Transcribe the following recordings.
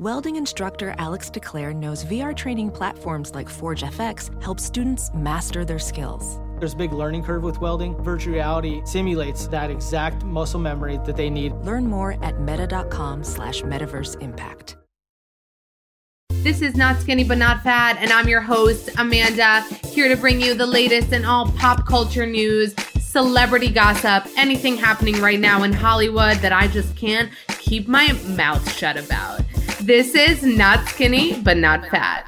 Welding instructor Alex DeClaire knows VR training platforms like Forge FX help students master their skills. There's a big learning curve with welding. Virtual reality simulates that exact muscle memory that they need. Learn more at meta.com slash metaverse impact. This is Not Skinny But Not Fat, and I'm your host, Amanda, here to bring you the latest in all pop culture news, celebrity gossip, anything happening right now in Hollywood that I just can't keep my mouth shut about. This is Not Skinny But Not Fat.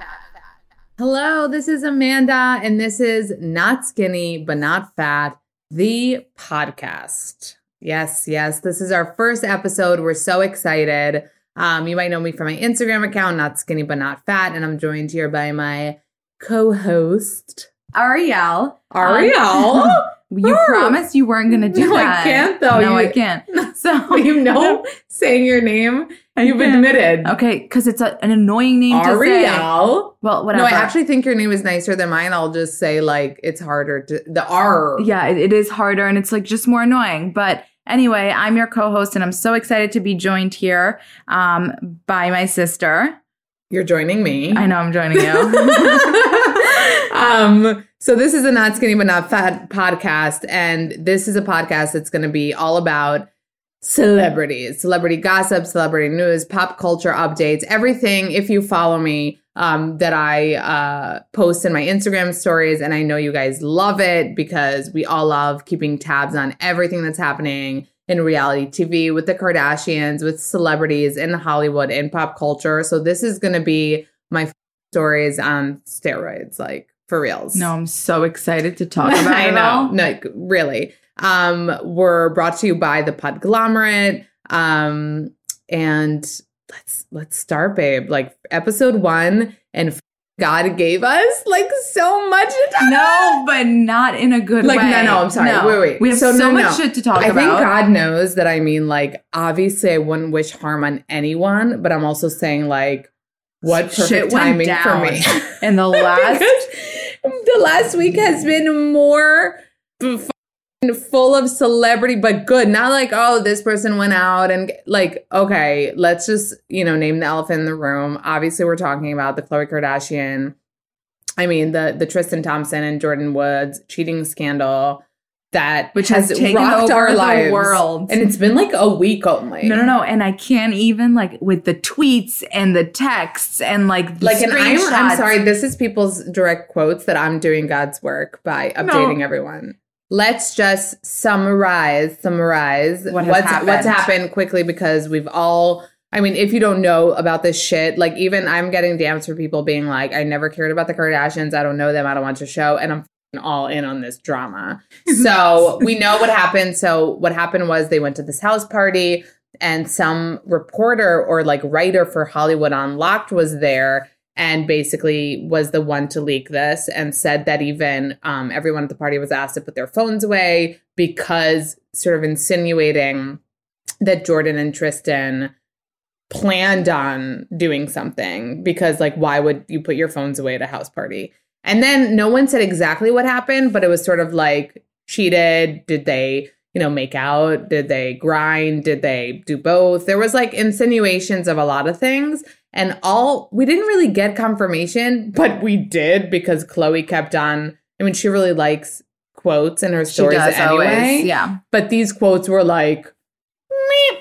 Hello, this is Amanda, and this is Not Skinny But Not Fat, the podcast. Yes, yes, this is our first episode. We're so excited. Um, you might know me from my Instagram account, Not Skinny But Not Fat, and I'm joined here by my co host, Ariel. Ariel. You promised you weren't going to do that. No, I can't, though. No, You- I can't. So you know, saying your name, I you've can't. admitted. Okay, because it's a, an annoying name to say. Ariel. Well, whatever. No, I actually think your name is nicer than mine. I'll just say like it's harder to the R. Yeah, it, it is harder and it's like just more annoying. But anyway, I'm your co-host and I'm so excited to be joined here um, by my sister. You're joining me. I know I'm joining you. um, so this is a not skinny but not fat podcast, and this is a podcast that's going to be all about celebrities, celebrity gossip, celebrity news, pop culture updates, everything. If you follow me, um, that I uh, post in my Instagram stories, and I know you guys love it because we all love keeping tabs on everything that's happening in reality TV with the Kardashians, with celebrities in Hollywood in pop culture. So this is going to be my stories on steroids, like for reals. no, I'm so excited to talk about I it I know. No, like, really. Um, we're brought to you by the Podglomerate. Um, and let's let's start, babe. Like episode one, and God gave us like so much to talk No, but not in a good Like, way. no, no, I'm sorry. Wait, wait. We have So, so, no, much no. shit to talk I about. think God knows that I mean, like, obviously, I wouldn't wish harm on anyone, but I'm also saying, like, what Shit perfect went timing for me. in the last the last week has been more full of celebrity, but good. Not like, oh, this person went out and like, okay, let's just, you know, name the elephant in the room. Obviously, we're talking about the Khloe Kardashian. I mean, the the Tristan Thompson and Jordyn Woods cheating scandal that Which has taken rocked over our the lives. world. and it's been like a week only. No, no, no. And I can't even like with the tweets and the texts and like the Like, and I'm, I'm sorry, this is people's direct quotes that I'm doing God's work by updating everyone. Let's just summarize, summarize What what's happened. what's happened quickly because we've all. I mean, if you don't know about this shit, like even I'm getting DMs for people being like, "I never cared about the Kardashians. I don't know them. I don't watch the show," and I'm all in on this drama. So we know what happened. So what happened was they went to this house party and some reporter or like writer for Hollywood Unlocked was there and basically was the one to leak this and said that even um, everyone at the party was asked to put their phones away because sort of insinuating that Jordyn and Tristan planned on doing something because like why would you put your phones away at a house party and then no one said exactly what happened but it was sort of like cheated did they you know make out did they grind did they do both there was like insinuations of a lot of things and all we didn't really get confirmation but we did because khloe kept on i mean she really likes quotes in her stories does anyway always. Yeah. but these quotes were like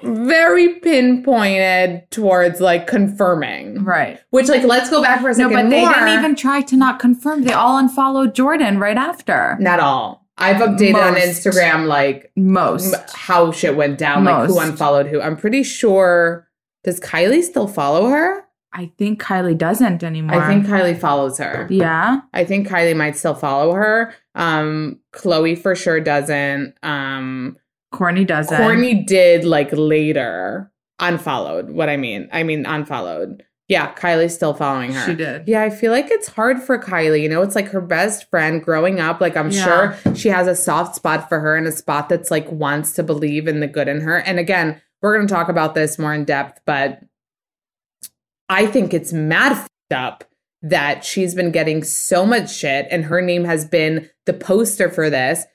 very pinpointed towards like confirming Right. which like let's go back for a second. No, but they more. didn't even try to not confirm. They all unfollowed Jordyn right after. not all i've updated on instagram like Most. how shit went down like who unfollowed who i'm pretty sure does kylie still follow her I think Kylie doesn't anymore. i think kylie follows her Yeah. i think kylie might still follow her um khloe for sure doesn't um Kourtney doesn't. Kourtney did like later. unfollowed. What I mean, I mean unfollowed. Yeah, Kylie's still following her. She did. Yeah, I feel like it's hard for Kylie. You know, it's like her best friend growing up. Like, I'm Yeah. sure she has a soft spot for her and a spot that's like wants to believe in the good in her. And again, we're going to talk about this more in depth, but I think it's mad f***ed up that she's been getting so much shit and her name has been the poster for this.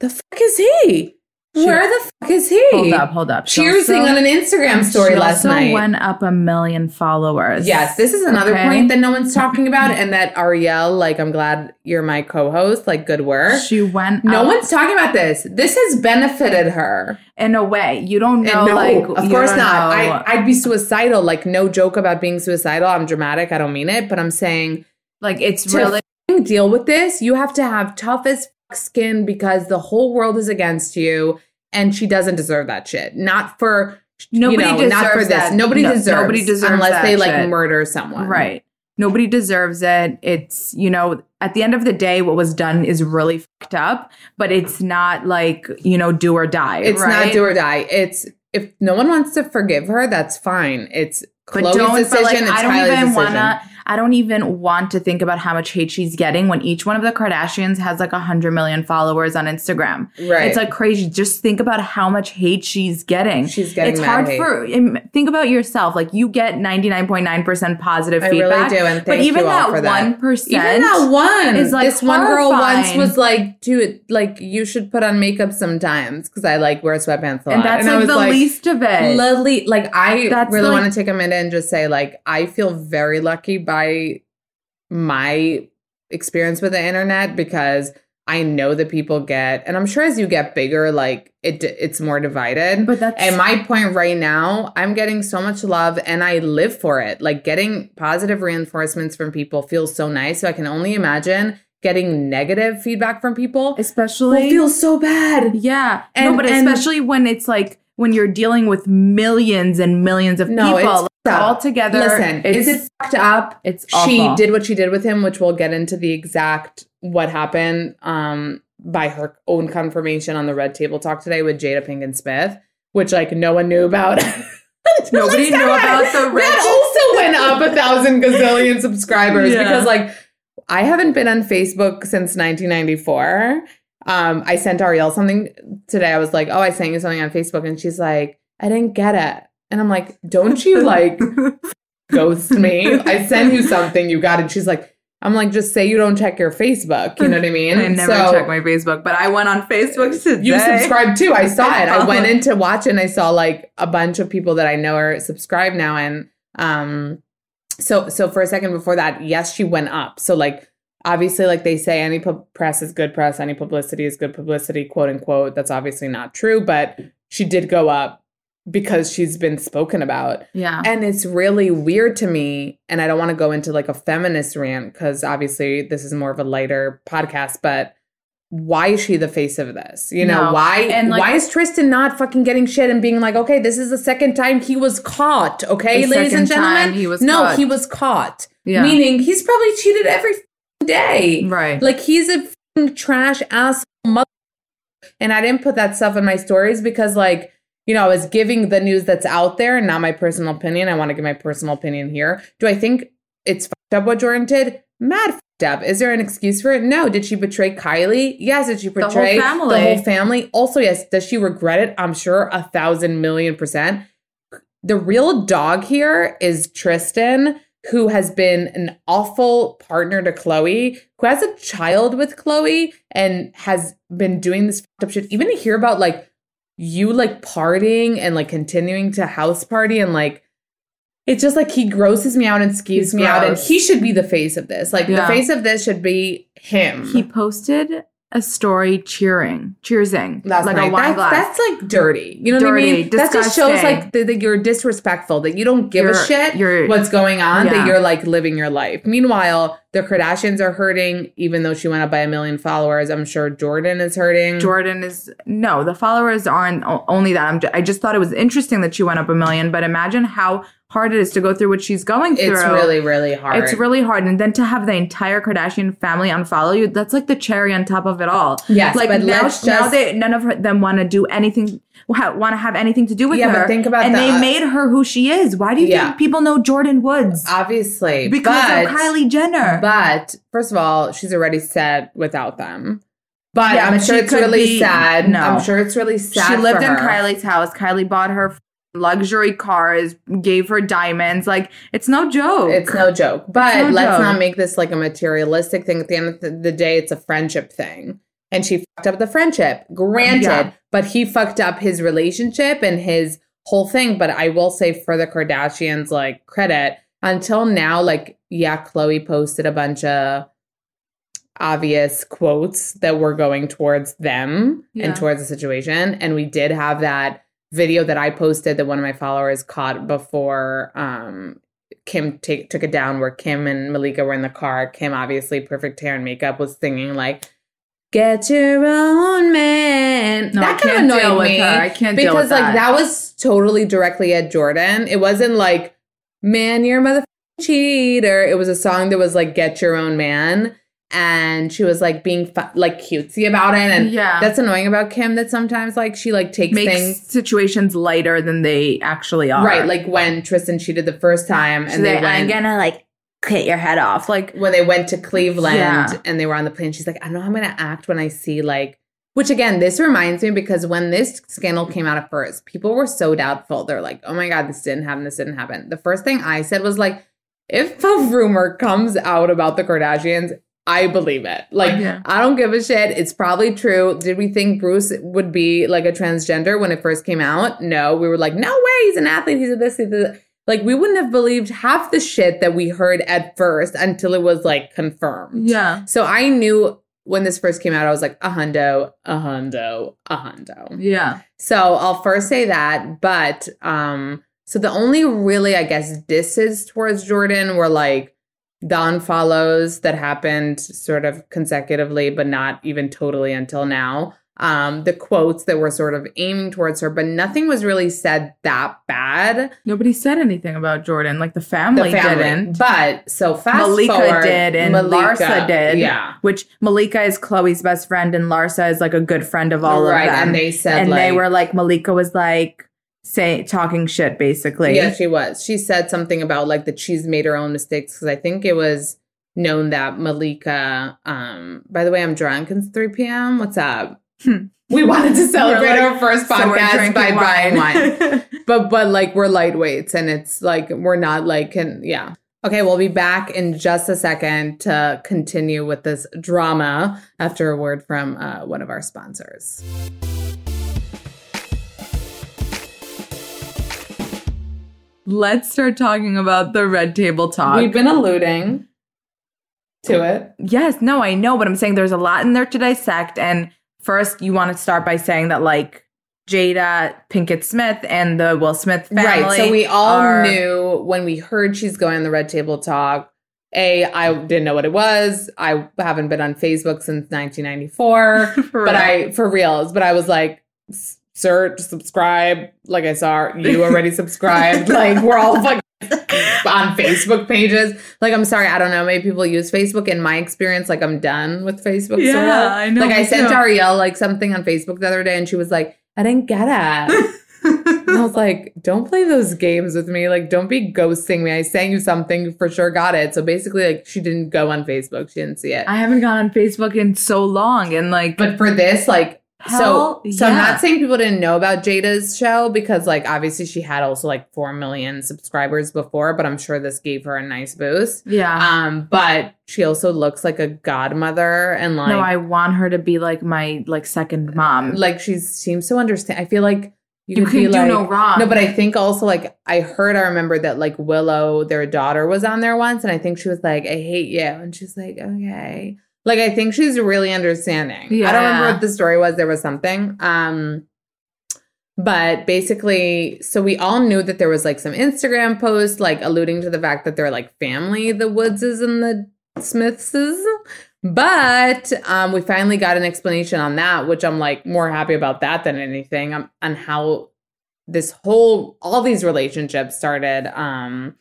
The fuck is he? She- Where the fuck is he? Hold up, hold up. She Cheersing also- on an Instagram story she last also night. went up a million followers. Yes, this is another Okay. point that no one's talking about, and that Ariel, like, I'm glad you're my co-host. Like, good work. She went. no up one's talking about this. This has benefited her. in a way. You don't know, no, like of course know. I, I'd be suicidal. Like, no joke about being suicidal. I'm dramatic. I don't mean it, but I'm saying like it's really deal with this, you have to have tough as skin because the whole world is against you, and she doesn't deserve that shit. Not for Nobody you know, not for deserves this. that. Nobody No, deserves. nobody deserves unless they like shit. murder someone. right. Nobody deserves it. It's you know at the end of the day, what was done is really fucked up, but it's not like you know do or die. It's right? not do or die. It's if no one wants to forgive her, that's fine. It's But Khloe's don't. decision. Like, it's I don't Kylie's even decision. wanna. I don't even want to think about how much hate she's getting when each one of the Kardashians has like a hundred million followers on Instagram. Right. It's like crazy. Just think about how much hate she's getting. She's getting It's hard hate. for. Um, think about yourself. Like you get ninety nine point nine percent positive feedback. I really do, and but even you all that for that. one percent. Even that one is, like, this one girl once was like, "Dude, like you should put on makeup sometimes because I like wear sweatpants a lot." and that's I like was the least of it. Lovely. Like I That's really like- want to take a minute and just say, like, I feel very lucky by my experience with the internet because I know that people get, and I'm sure as you get bigger, like it it's more divided. but that's And my point right now, I'm getting so much love and I live for it. Like getting positive reinforcements from people feels so nice. So I can only imagine getting negative feedback from people. especially It feels so bad. Yeah. And- no, but and- especially when it's like when you're dealing with millions and millions of No, people it's like, up. all together. Listen, is it's- it fucked up? It's She did what she did with him, which we'll get into the exact what happened um by her own confirmation on the red table talk today with Jada Pinkett Smith, which like no one knew about. Nobody knew about the red- That also went up a thousand gazillion subscribers Yeah. because like I haven't been on Facebook since 1994. Um, I sent Ariel something today. I was like, "Oh, I sent you something on Facebook," and she's like, "I didn't get it." And I'm like, "Don't you like ghost me? I send you something, you got it." She's like, "I'm like, just say you don't check your Facebook." You know what I mean? I never So- check my Facebook, but I went on Facebook today. you subscribed too. I saw it. I went in to watch it and I saw like a bunch of people that I know are subscribed now. And um so so for a second before that, yes, she went up. So like obviously like they say any pub- press is good press, any publicity is good publicity, quote unquote. That's obviously not true, but she did go up because she's been spoken about. Yeah. And it's really weird to me. And I don't want to go into like a feminist rant because obviously this is more of a lighter podcast, but why is she the face of this? You know, No. why And, like- why is Tristan not fucking getting shit and being like, okay, this is the second time he was caught. Okay, ladies and gentlemen. he was no, caught. he was caught. Yeah. Meaning he's probably cheated every day. Right. Like he's a trash ass mother. And I didn't put that stuff in my stories because like, you know, I was giving the news that's out there and not my personal opinion. I want to give my personal opinion here. Do I think it's fucked up what Jordyn did? Mad fucked up. Is there an excuse for it? No. Did she betray Kylie? Yes. Did she whole betray family. The whole family. Also, yes. Does she regret it? I'm sure a thousand million percent. The real dog here is Tristan, who has been an awful partner to Khloe, who has a child with Khloe and has been doing this fucked up shit. Even to hear about like you like partying and like continuing to house party and like it's just like he grosses me out and skeeves He's me out and he should be the face of this. Like Yeah. the face of this should be him. he posted a story cheering, cheersing, Last like a wine that's, glass. that's like dirty. You know what I Dirty, mean? That just shows like that, that you're disrespectful, that you don't give a You're- shit you're- what's going on, Yeah. that you're like living your life. Meanwhile, the Kardashians are hurting, even though she went up by a million followers. I'm sure Jordyn is hurting. Jordyn is no, the followers aren't only that. I'm I just thought it was interesting that she went up a million, but imagine how hard it is to go through what she's going through. it's really, really hard. It's really hard, and then to have the entire Kardashian family unfollow you—that's like the cherry on top of it all. Yes, like now, let's now they none of them want to do anything, want to have anything to do with Yeah, her. but think about and the- they made her who she is. Why do you Yeah. think people know Jordyn Woods? obviously because but, of Kylie Jenner. But first of all, she's already set without them. But Yeah, I'm but sure it's really be- sad. no. I'm sure it's really sad. she lived in. Kylie's house. Kylie bought her luxury cars, gave her diamonds. Like it's no joke. It's no joke. But no let's joke. not make this like a materialistic thing. At the end of the, day, it's a friendship thing. And she fucked up the friendship, granted, Yeah. but he fucked up his relationship and his whole thing. But I will say for the Kardashians, like credit, until now, like, yeah, Khloe posted a bunch of obvious quotes that were going towards them Yeah. and towards the situation. And we did have that video that I posted that one of my followers caught before um Kim take, took it down where Kim and Malika were in the car. Kim, obviously perfect hair and makeup, was singing like "Get your own man." No, I that kind of annoyed with me her. I can't because deal with like that. that was totally directly at Jordyn. It wasn't like "Man, you're a mother cheater." It was a song that was like "Get your own man." And she was like being fu- like cutesy about it, and Yeah. that's annoying about Kim. That sometimes like she like takes makes things situations lighter than they actually are. right, like when Tristan cheated the first time, She's and they like, went, I'm gonna like cut your head off. Like when they went to Cleveland Yeah. and they were on the plane, she's like, I don't know how I'm gonna act when I see like which again, this reminds me because when this scandal came out at first, people were so doubtful. They're like, oh my God, this didn't happen, this didn't happen. The first thing I said was like, if a rumor comes out about the Kardashians, I believe it. Like, Yeah. I don't give a shit. It's probably true. Did we think Bruce would be like a transgender when it first came out? No. We were like, no way, he's an athlete, he's a this, he's a. Like, we wouldn't have believed half the shit that we heard at first until it was like confirmed. yeah, So I knew when this first came out, I was like, a hundo, a hundo, a hundo. yeah. So I'll first say that, but um, so the only really, I guess, disses towards Jordyn were like the unfollows that happened sort of consecutively, but not even totally until now. Um, the quotes that were sort of aiming towards her, but nothing was really said that bad. Nobody said anything about Jordyn. Like the family, The family. didn't. But so fast Malika forward, did and Malika, Larsa did. Yeah. Which Malika is Khloe's best friend and Larsa is like a good friend of all right. of them. And they said and like, they were like Malika was like say talking shit basically. Yeah, she was. She said something about like that she's made her own mistakes because I think it was known that Malika. Um, by the way, I'm drunk. It's 3 p.m. What's up? Hmm. We wanted to celebrate like- our first So podcast by buying wine, but but like we're lightweights and it's like we're not like can yeah. Okay, we'll be back in just a second to continue with this drama after a word from uh, one of our sponsors. Let's start talking about the red table talk. We've been alluding to it. Yes, no, I know, but I'm saying there's a lot in there to dissect. And first, you want to start by saying that like Jada Pinkett Smith and the Will Smith family, Right. So we all are- knew when we heard she's going on the Red Table Talk. A, I didn't know what it was. I haven't been on Facebook since 1994. For but. I, for reals, but I was like, "S- search, subscribe. Like I saw you already subscribed. like we're all like on Facebook pages. Like I'm sorry, I don't know. Maybe people use Facebook. In my experience, like I'm done with Facebook. Yeah, sort of. I know, Like I sent. Ariel like something on Facebook the other day, and she was like, "I didn't get it." And I was like, don't play those games with me. Like, don't be ghosting me. I sent you something, you for sure got it. So basically, like, she didn't go on Facebook. She didn't see it. I haven't gone on Facebook in so long, and like, but for this, like, Hell, so, so I'm not saying people didn't know about Jada's show because, like, obviously she had also like 4 million subscribers before, but I'm sure this gave her a nice boost. yeah. Um, but she also looks like a godmother and like, no, I want her to be like my like second mom. like she seems to understand. I feel like you, you could do like, no wrong. No, but I think also like I heard I remember that like Willow, their daughter, was on there once, and I think she was like, "I hate you," and she's like, "Okay." Like I think she's really understanding. Yeah. I don't remember what the story was. There was something. Um, but basically, so we all knew that there was like some Instagram post like alluding to the fact that they're like family, the Woodses and the Smiths. But um, we finally got an explanation on that, which I'm like more happy about that than anything. Um, on how this whole all these relationships started. Um,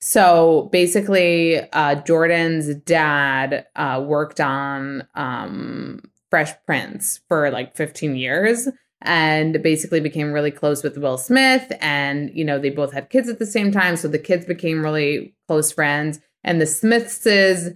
so basically, uh, Jordyn's dad uh, worked on um, Fresh Prince for like 15 years and basically became really close with Will Smith. And, you know, they both had kids at the same time. So the kids became really close friends. And the Smithses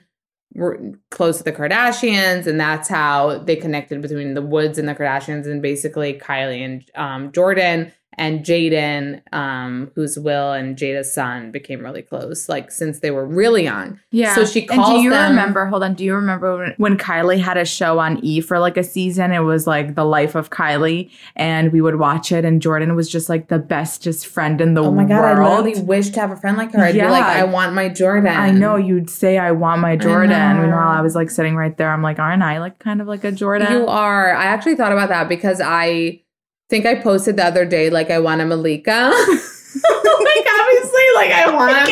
were close to the Kardashians. And that's how they connected between the Woods and the Kardashians and basically Kylie and um, Jordyn and Jaden, um, who's Will and Jada's son, became really close, like since they were really young. Yeah. So she calls And do you them- remember? Hold on. Do you remember when, when Kylie had a show on E for like a season? It was like the life of Kylie, and we would watch it. And Jordyn was just like the bestest friend in the world. Oh my god, I world. literally wish to have a friend like her. I'd be like, Yeah. I want my Jordyn. I know you'd say I want my Jordyn. know. Meanwhile, I was like sitting right there. I'm like, aren't I like kind of like a Jordyn? You are. I actually thought about that because I think I posted the other day like I want a Malika. like obviously, like I want.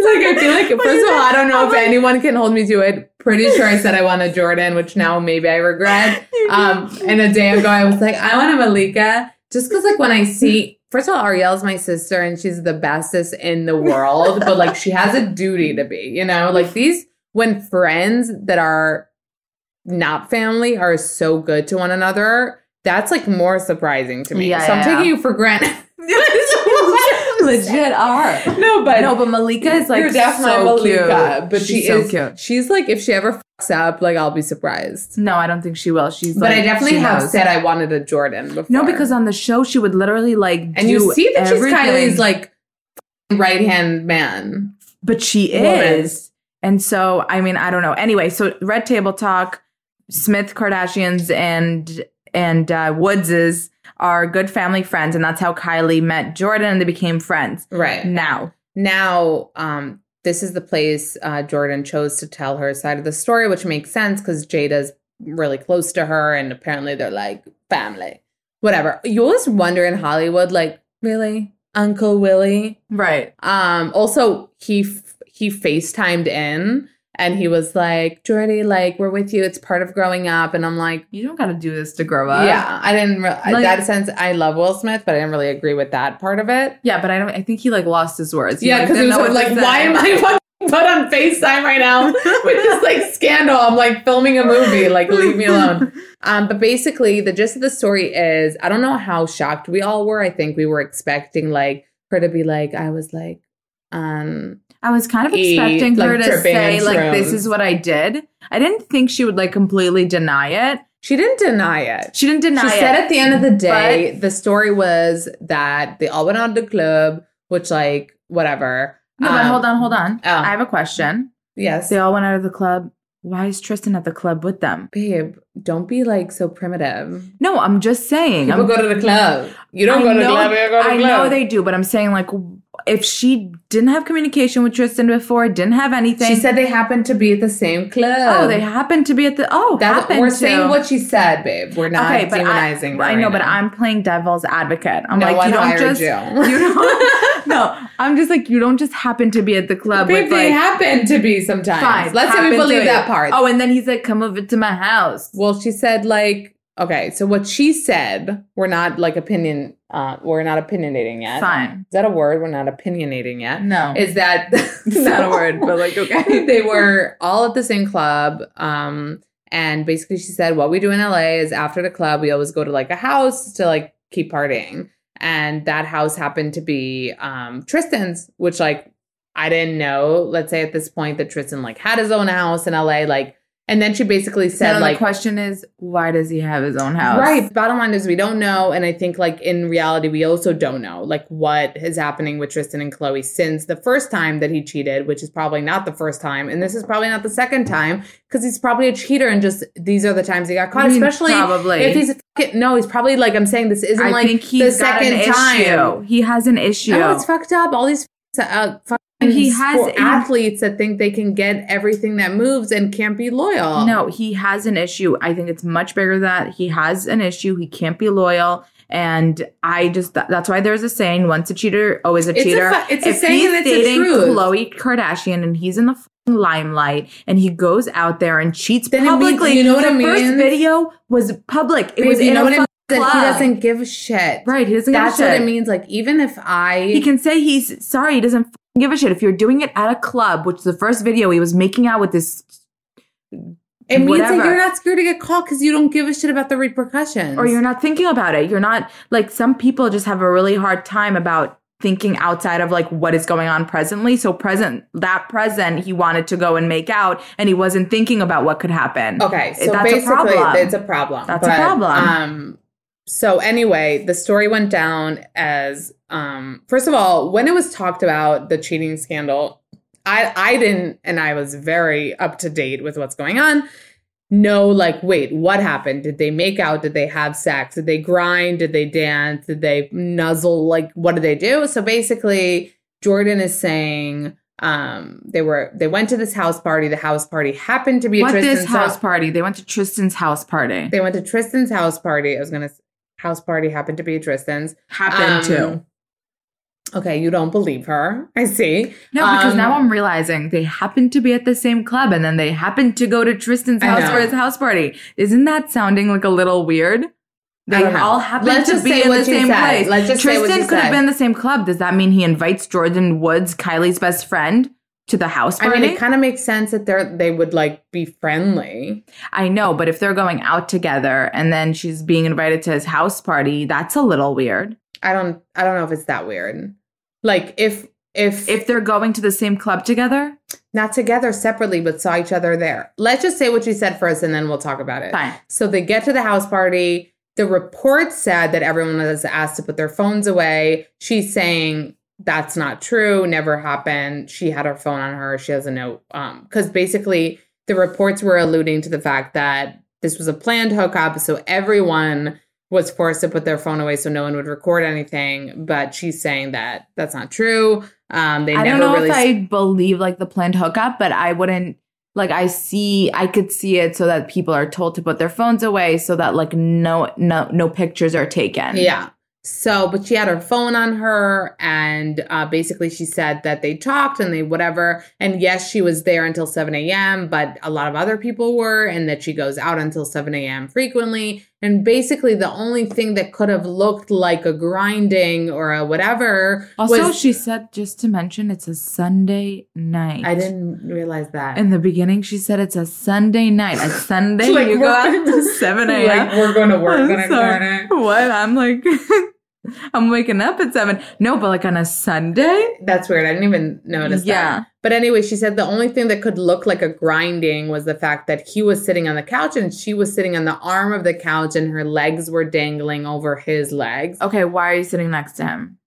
Like I feel like first of all, I don't know if anyone can hold me to it. Pretty sure I said I want a Jordyn, which now maybe I regret. Um, and a day ago I was like, I want a Malika, just because like when I see, first of all, Ariel's my sister and she's the bestest in the world, but like she has a duty to be, you know, like these when friends that are not family are so good to one another. That's like more surprising to me. Yeah, so I'm yeah, taking you for granted. legit are. No, but no, but Malika is like you're definitely so Malika, cute. but she's she so is. cute. She's like, if she ever fucks up, like I'll be surprised. No, I don't think she will. She's But like, I definitely have knows. said I wanted a Jordyn before. no because on the show she would literally like and do you see that she's. Kylie's like right hand man. but she woman. is. And so, I mean, I don't know. Anyway, so Red Table Talk, Smith Kardashians and and uh, Woodses are good family friends, and that's how Kylie met Jordyn, and they became friends. Right Now, now, um, this is the place uh, Jordyn chose to tell her side of the story, which makes sense because Jada's really close to her, and apparently they're like family. Whatever. You always wonder in Hollywood, like, really, Uncle Willie? right? Um, also, he f- he FaceTimed in and he was like, Jordy, like, we're with you. It's part of growing up. And I'm like, You don't got to do this to grow up. yeah, I didn't, re- Like- that sense, I love Will Smith, but I didn't really agree with that part of it. yeah, but I don't. I think he like lost his words. He, Yeah, like, because it didn't was like, why am I fucking put on FaceTime right now with this like scandal? I'm like filming a movie, like, leave me alone. Um, but basically, the gist of the story is I don't know how shocked we all were. I think we were expecting like her to be like, I was like, um, I was kind of expecting her like, to say like, "This is what I did." I didn't think she would like completely deny it. she didn't deny it. She didn't deny she it. She said at the end of the day, the story was that they all went out to the club, which like whatever. No, but Um, hold on, hold on. oh. I have a question. Yes, They all went out of the club. Why is Tristan at the club with them? babe, don't be like so primitive. No, I'm just saying. People I'm, go to the club. You don't I go to the club. You go to the I club. know they do, but I'm saying like, if she didn't have communication with Tristan before, didn't have anything. She said they happened to be at the same club. "Oh, they happened to be at the oh." That's, we're to. saying what she said, babe. We're not okay, I, demonizing I right know, but. I'm playing devil's advocate. I'm No like, you don't just you. you don't. no, I'm just like you don't just happen to be at the club Babe, with they like. happen to be sometimes. Fine, Let's say we believe that part. Oh, and then he's like, "Come over to my house." Well, she said like okay, so what she said, we're not like opinion uh we're not opinionating yet. Fine. Is that a word? We're not opinionating yet. No, Is that it's not a word, but like okay. they were all at the same club. Um and basically she said what we do in LA is after the club we always go to like a house to like keep partying. And that house happened to be um Tristan's, which like I didn't know, let's say at this point that Tristan like had his own house in LA, like and then she basically said Then like the question is, why does he have his own house? Right. Bottom line is we don't know. And I think like in reality, we also don't know like what is happening with Tristan and Khloe since the first time that he cheated, which is probably not the first time. And this is probably not the second time because he's probably a cheater and just these are the times he got caught. I mean, Especially probably. if he's a fucking, no, he's probably like, I'm saying this isn't I like the second an time. issue. He has an issue. No, it's fucked up. All these uh, fuck He mm, has for athletes that think they can get everything that moves and can't be loyal. No, he has an issue. I think it's much bigger than that. He has an issue. He can't be loyal. And I just, that- that's why there's a saying, once a cheater, always a It's a cheater. fu- it's a if saying and it's the dating. Khloe Kardashian and he's in the limelight and he goes out there and cheats Then it means- publicly. you know what the it first video was public. It Babe, was you in know a what it fucking means? That club. he doesn't give a shit. Right, he doesn't That's give a what it means. Like even if I He can say he's sorry, he doesn't give a shit. If you're doing it at a club, which the first video he was making out with this It means that whatever. you're not scared to get caught because you don't give a shit about the repercussions. or you're not thinking about it. You're not like some people just have a really hard time about thinking outside of like what is going on presently. So present that present he wanted to go and make out and he wasn't thinking about what could happen. Okay, so That's a basically, problem. it's a problem. That's a problem. Um, so anyway, the story went down as um, first of all, when it was talked about the cheating scandal, I I didn't, and I was very up to date with what's going on. No, like, wait, what happened? Did they make out? Did they have sex? Did they grind? Did they dance? Did they nuzzle? Like, what did they do? So basically, Jordyn is saying um they were they went to this house party the house party happened to be a what Tristan's this house party? They went to Tristan's house party. they went to Tristan's house party. I was gonna house party happened to be Tristan's. Happened Um, to. Okay, you don't believe her. I see. No, because Um, now I'm realizing they happened to be at the same club and then they happened to go to Tristan's house for his house party. Isn't that sounding like a little weird? They I don't know. all happened Let's to be in the same said. place. Let's just Tristan could have been in the same club. Does that mean he invites Jordyn Woods, Kylie's best friend, to the house party. I mean, it kind of makes sense that they're they would like be friendly. I know, but if they're going out together and then she's being invited to his house party, that's a little weird. I don't I don't know if it's that weird. Like if if If they're going to the same club together, not together separately but saw each other there. Let's just say what you said first and then we'll talk about it. fine. So they get to the house party. The report said that everyone was asked to put their phones away. She's saying that's not true, never happened. She had her phone on her. She doesn't know. Um, because basically the reports were alluding to the fact that this was a planned hookup. So everyone was forced to put their phone away so no one would record anything. But she's saying that that's not true. Um, they I never don't know really if I believe like the planned hookup, but I wouldn't like I see I could see it so that people are told to put their phones away so that like no no no pictures are taken. Yeah. So, but she had her phone on her, and uh, basically she said that they talked and they whatever. And yes, she was there until 7 a.m., but a lot of other people were, and that she goes out until 7 a.m. frequently. And basically, the only thing that could have looked like a grinding or a whatever Also, she said just to mention it's a Sunday night. I didn't realize that. In the beginning, she said it's a Sunday night. A Sunday, Like, you go out to seven a.m. Like, we're going to work I'm the next sorry. What? I'm like, I'm waking up at seven. No, but like on a Sunday. That's weird. I didn't even notice Yeah. that. But anyway, she said the only thing that could look like a grinding was the fact that he was sitting on the couch and she was sitting on the arm of the couch and her legs were dangling over his legs. Okay, why are you sitting next to him?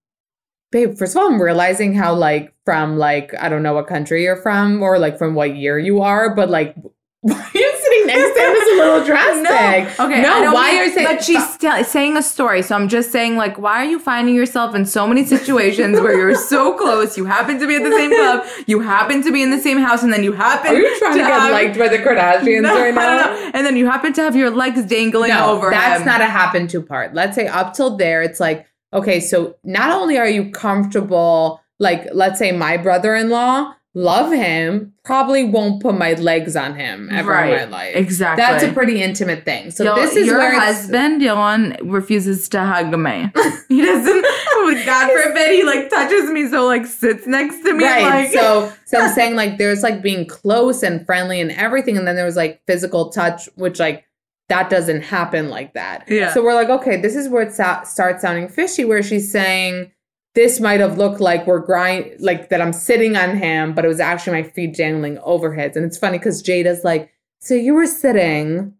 Babe, first of all, I'm realizing how like from like I don't know what country you're from or like from what year you are, but like why are next to him is a little drastic. Okay. No, why mean- are you saying But she's still saying a story, so I'm just saying, like, why are you finding yourself in so many situations where you're so close? You happen to be at the same club, you happen to be in the same house, and then you happen. Are you trying to, get have- liked by the Kardashians No, right now? no, no. And then you happen to have your legs dangling no, over that's him. not a happen to part. Let's say up till there, it's like, okay, so not only are you comfortable, like, let's say my brother in law, love him, probably won't put my legs on him ever in my life. Exactly. That's a pretty intimate thing. So Yo- this is your where husband, Dylan, refuses to hug me. he doesn't. Oh, God forbid he like touches me, so like sits next to me. Right. Like, so so I'm saying like there's like being close and friendly and everything, and then there was like physical touch, which like that doesn't happen like that. Yeah. So we're like, okay, this is where it so- starts sounding fishy, where she's saying this might have looked like we're grind like that I'm sitting on him, but it was actually my feet dangling over his. And it's funny because Jada's like, so you were sitting.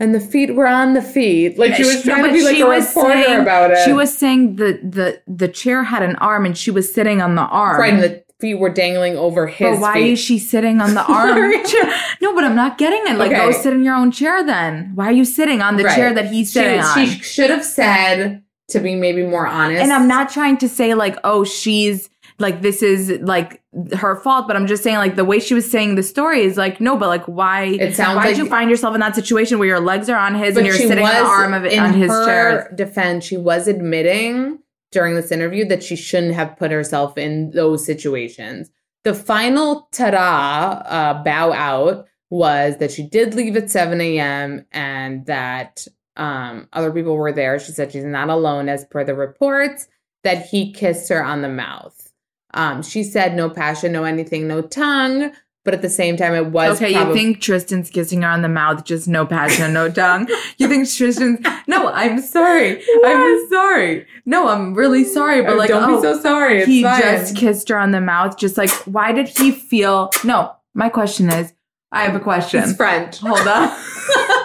And the feet were on the feet. Like she was No, trying to be like she a was reporter saying- about it. She was saying the the the chair had an arm and she was sitting on the arm. right, and the feet were dangling over his but why feet. is she sitting on the arm chair? No, but I'm not getting it. Like, go sit in your own chair then. Why are you sitting on the Right. chair that he's sitting she, on? She should have said to be maybe more honest. and I'm not trying to say like, oh, she's like this is like her fault. But I'm just saying, like the way she was saying the story is like, no, but like why? It sounds why like- did you find yourself in that situation where your legs are on his and you're sitting on the arm of it on his chair? defense, she was admitting during this interview that she shouldn't have put herself in those situations. The final ta-da uh, bow out was that she did leave at 7 a.m. and that um, other people were there. She said she's not alone as per the reports, that he kissed her on the mouth. Um, she said no passion, no anything, no tongue. But at the same time, it was Okay, you think Tristan's kissing her on the mouth, just no passion, no tongue. You think Tristan's? No, I'm sorry. I'm sorry. No, I'm really sorry. But like, don't oh, be so sorry. It's he fine. just kissed her on the mouth. Just like, why did he feel? No, my question is, I have a question. It's French. Hold on.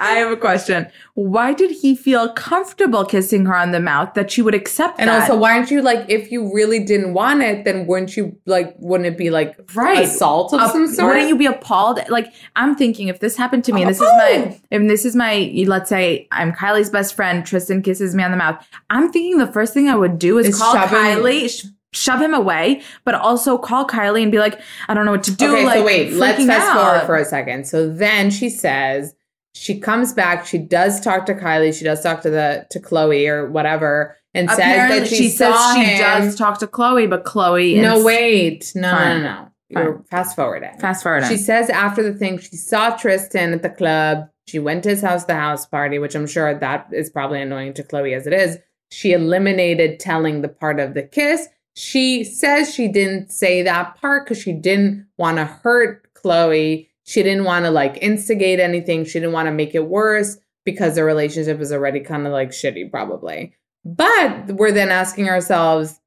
I have a question. Why did he feel comfortable kissing her on the mouth that she would accept And that? also, why aren't you like, if you really didn't want it, then wouldn't you like, wouldn't it be like Right. assault of Uh, some sort? Wouldn't you be appalled? Like I'm thinking, if this happened to me, and this is my, if this is my, let's say I'm Kylie's best friend, Tristan kisses me on the mouth. I'm thinking the first thing I would do is Is call Kylie, sh- shove him away, but also call Kylie and be like, I don't know what to do. okay, like, so wait, let's fast out. forward for a second. So then she says she comes back. She does talk to Kylie. She does talk to the to Khloe or whatever, and Apparently, says that she, says saw she him. does talk to Khloe, but Khloe. no, ins- wait, no, no, Fine. no, no. You're fast forwarding. Fast forward. She says after the thing, she saw Tristan at the club. She went to his house, the house party, which I'm sure that is probably annoying to Khloe as it is. She eliminated telling the part of the kiss. She says she didn't say that part because she didn't want to hurt Khloe. She didn't want to like instigate anything. She didn't want to make it worse because the relationship was already kind of like shitty, probably. But we're then asking ourselves,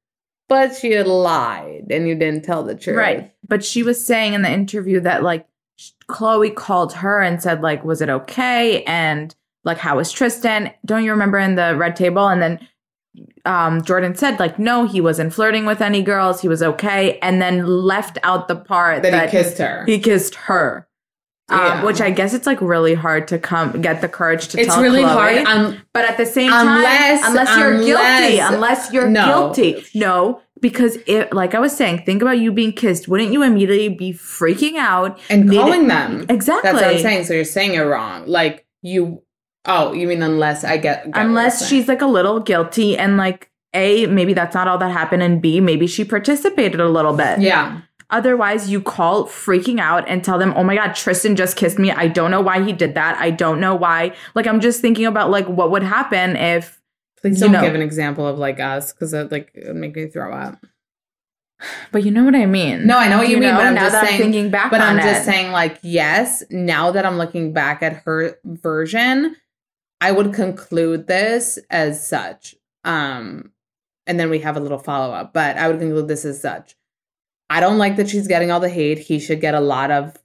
but she had lied and you didn't tell the truth. Right. But she was saying in the interview that like Khloe called her and said like was it okay and like how was Tristan? Don't you remember in the red table and then um Jordyn said like no he wasn't flirting with any girls he was okay and then left out the part That, that, he kissed her. he kissed her. Yeah. Um, which I guess it's like really hard to come get the courage to tell. it's tell really Khloe. hard. Um, But at the same Unless- time, unless you're guilty, unless- unless you're No. guilty, no, because it, like I was saying, think about you being kissed. Wouldn't you immediately be freaking out and calling them. Exactly. That's what I'm saying. So you're saying it wrong. Like you. Oh, you mean unless I get, get Unless she's like a little guilty and like a maybe that's not all that happened, and b maybe she participated a little bit. yeah. Otherwise, you call freaking out and tell them, "Oh my god, Tristan just kissed me. I don't know why he did that. I don't know why." Like I'm just thinking about like what would happen if Please don't know. give an example of like us because it like it would make me throw up. But you know what I mean. No, I know what you, mean, but I'm now just saying. I'm thinking back but I'm just it. saying, like, yes. Now that I'm looking back at her version, I would conclude this as such. Um, and then we have a little follow up, but I would conclude this as such. I don't like that she's getting all the hate. He should get a lot of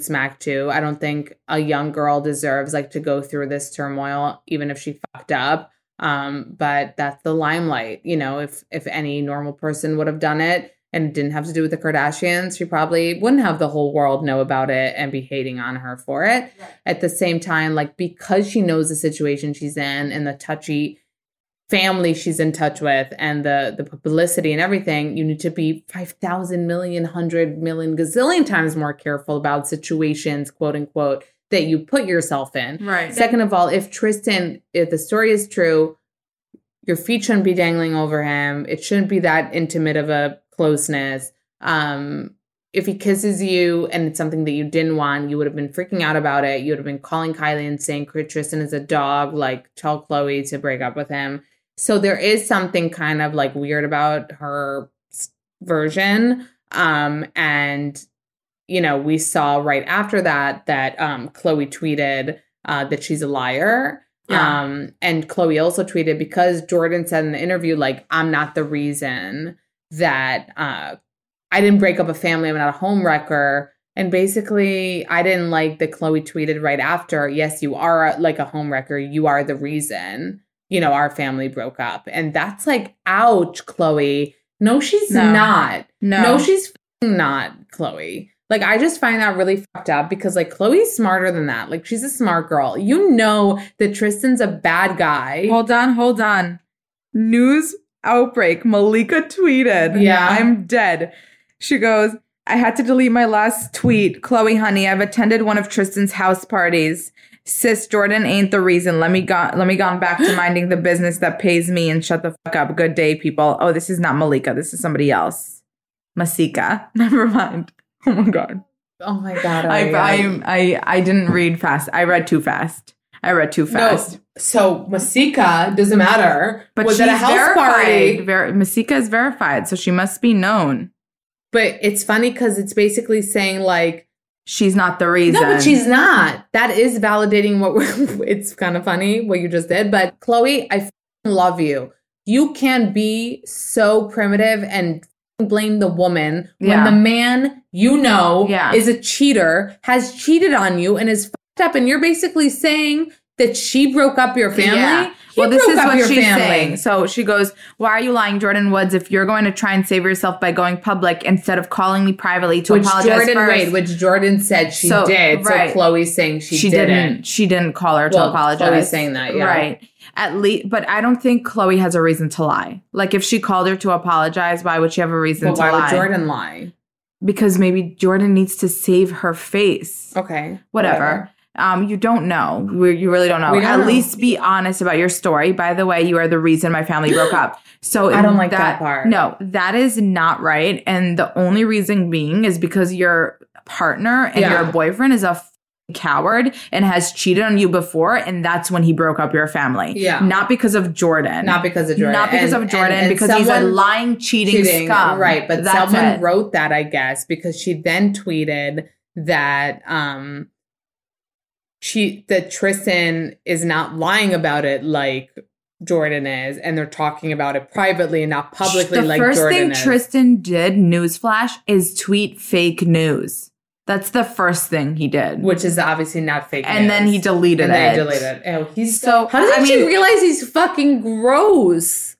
smack too. I don't think a young girl deserves like to go through this turmoil, even if she fucked up. Um, but that's the limelight. You know, if if any normal person would have done it and it didn't have to do with the Kardashians, she probably wouldn't have the whole world know about it and be hating on her for it. At the same time, like because she knows the situation she's in and the touchy family she's in touch with and the the publicity and everything, you need to be 5,000 million, 100 million, gazillion times more careful about situations, quote unquote, that you put yourself in. right. Second of all, if Tristan, if the story is true, your feet shouldn't be dangling over him. It shouldn't be that intimate of a closeness. Um, if he kisses you and it's something that you didn't want, you would have been freaking out about it. You would have been calling Kylie and saying Tristan is a dog. Like tell Khloe to break up with him. So there is something kind of like weird about her version. Um, and you know, we saw right after that that um, Khloe tweeted uh, that she's a liar. Yeah. Um, and Khloe also tweeted because Jordyn said in the interview, like, I'm not the reason that uh, I didn't break up a family. I'm not a home wrecker. And basically, I didn't like that Khloe tweeted right after, yes, you are like a home wrecker. You are the reason, you know, our family broke up. And that's like, ouch, Khloe. No, she's No. not. No. No, she's not, Khloe. Like, I just find that really fucked up because, like, Khloe's smarter than that. Like, she's a smart girl. You know that Tristan's a bad guy. Hold on, hold on. News outbreak. Malika tweeted, Yeah. I'm dead. She goes, I had to delete my last tweet. Chloe, honey, I've attended one of Tristan's house parties. Sis, Jordyn ain't the reason. Let me go. Let me gone back to minding the business that pays me and shut the fuck up. Good day, people. Oh, this is not Malika. This is somebody else. Masika. Never mind. Oh my god. Oh my god. I. I I I didn't read fast. I read too fast. I read too fast. No, so Masika doesn't matter. But was she's at a house verified. party. Ver- Masika is verified, so she must be known. But it's funny because it's basically saying like, She's not the reason. no, but she's not. That is validating what we're. It's kind of funny what you just did. But Khloe, I love you. You can be so primitive and blame the woman when Yeah. the man you know Yeah. is a cheater, has cheated on you, and is fucked up, and you're basically saying that she broke up your family. Yeah. Well, this is what she's family. saying. So she goes, "Why are you lying, Jordyn Woods? If you're going to try and save yourself by going public instead of calling me privately to which apologize Jordyn first, wait, which Jordyn said she So, did. right. So Khloe's saying she, she, didn't. didn't. She didn't call her to Well, apologize. Khloe's saying that, yeah. Right. At least, but I don't think Khloe has a reason to lie. Like, if she called her to apologize, why would she have a reason But to why lie? would Jordyn lie? Because maybe Jordyn needs to save her face. Okay, whatever. Um, you don't know. We, you really don't know. Don't At know. least be honest about your story. By the way, you are the reason my family broke up. So I don't like that part. No, that is not right. And the only reason being is because your partner and Yeah. your boyfriend is a f- coward and has cheated on you before, and that's when he broke up your family. Yeah. not because of Jordyn. Not because of Jordyn. Not because And- of Jordyn. and- and because he's a lying, cheating, cheating, scum. right? But That's someone it. wrote that, I guess, because she then tweeted that um she that Tristan is not lying about it like Jordyn is, and they're talking about it privately and not publicly like The like first Jordyn thing is. Tristan did, newsflash, is tweet fake news. That's the first thing he did. which is obviously not fake. and then he deleted and then it. he deleted. Oh, he's So, How doesn't I she realize he's fucking gross?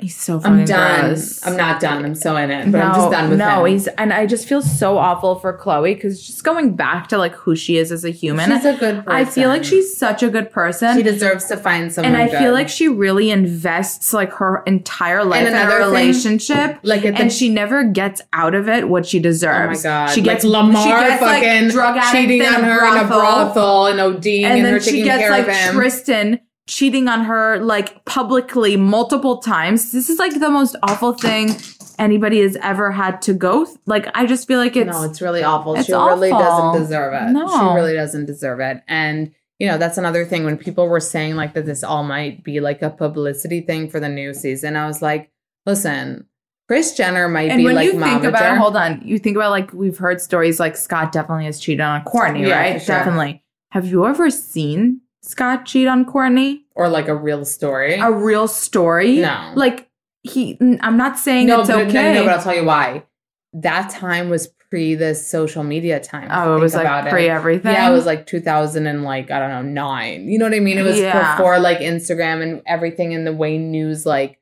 He's so fucking I'm done. I'm not done. I'm so in it, but I'm just done with it. no, him. he's and I just feel so awful for Khloe because just going back to like who she is as a human. She's a good person. I feel like she's such a good person. she deserves to find someone. and I good. feel like she really invests like her entire life in a another thing, relationship. like the- and she never gets out of it what she deserves. Oh my god! She gets like Lamar she gets, like, fucking drug cheating on her in a brothel. brothel and ODing and, and then her she gets like. Tristan cheating on her like publicly multiple times. This is like the most awful thing anybody has ever had to go. Th- like I just feel like it's no, it's really awful. it's she really doesn't deserve it. No. she really doesn't deserve it. And you know that's another thing when people were saying like that this all might be like a publicity thing for the new season. I was like, listen, Kris Jenner might and be when like you think momager. about hold on, you think about like we've heard stories like Scott definitely has cheated on Kourtney, Yeah, right? sure. Definitely. Have you ever seen Scott cheat on Kourtney? or like a real story. A real story? No. Like he I'm not saying no, it's but, okay. no, no, but I'll tell you why. That time was pre the social media time. oh, it was like pre everything. Yeah, it was like 2000 and like I don't know nine. You know what I mean? It was Yeah. before like Instagram and everything and the way news like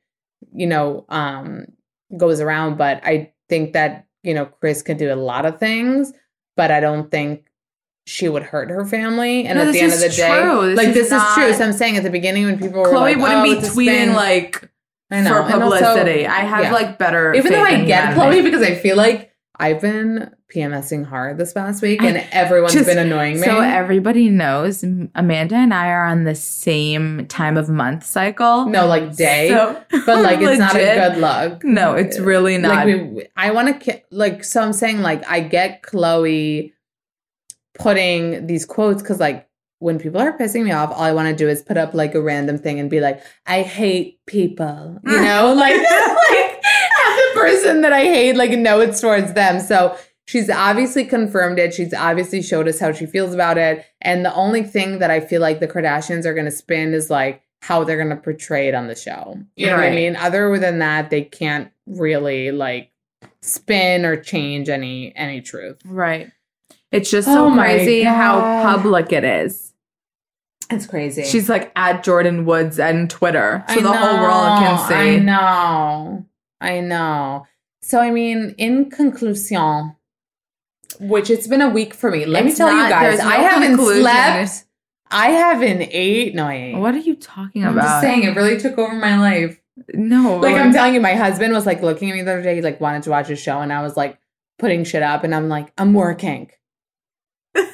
you know um goes around. But I think that you know Kris could do a lot of things, but I don't think she would hurt her family. And No, at the end of the day, true. Like is this is true. So I'm saying at the beginning when people were Khloe like, wouldn't oh, be tweeting like I know. for And also- publicity. I have yeah. like better. even though I get. Khloe because I feel like I've been PMSing hard this past week I and everyone's just- been annoying me. So everybody knows Amanda and I are on the same time of month cycle. no, like day, So- but like it's not a good look. No, it's really not. Like we, I want to like. So I'm saying like I get Khloe putting these quotes because like when people are pissing me off, all I want to do is put up like a random thing and be like, I hate people. You mm. know, like like the person that I hate like know it's towards them. So she's obviously confirmed it. She's obviously showed us how she feels about it. And the only thing that I feel like the Kardashians are going to spin is like how they're going to portray it on the show. You know what I mean? Other than that, they can't really like spin or change any any truth. right. It's just so Oh crazy how public it is. It's crazy. She's like at Jordyn Woods and Twitter, so I the whole world can see. I know. I know. So I mean, in conclusion, which it's been a week for me. Let me tell not- you guys, no I haven't slept. I haven't ate. No, I ate. What are you talking about? I'm just saying, it really took over my life. No, Like I'm telling you, my husband was like looking at me the other day, he like wanted to watch a show, and I was like putting shit up, and I'm like, I'm working.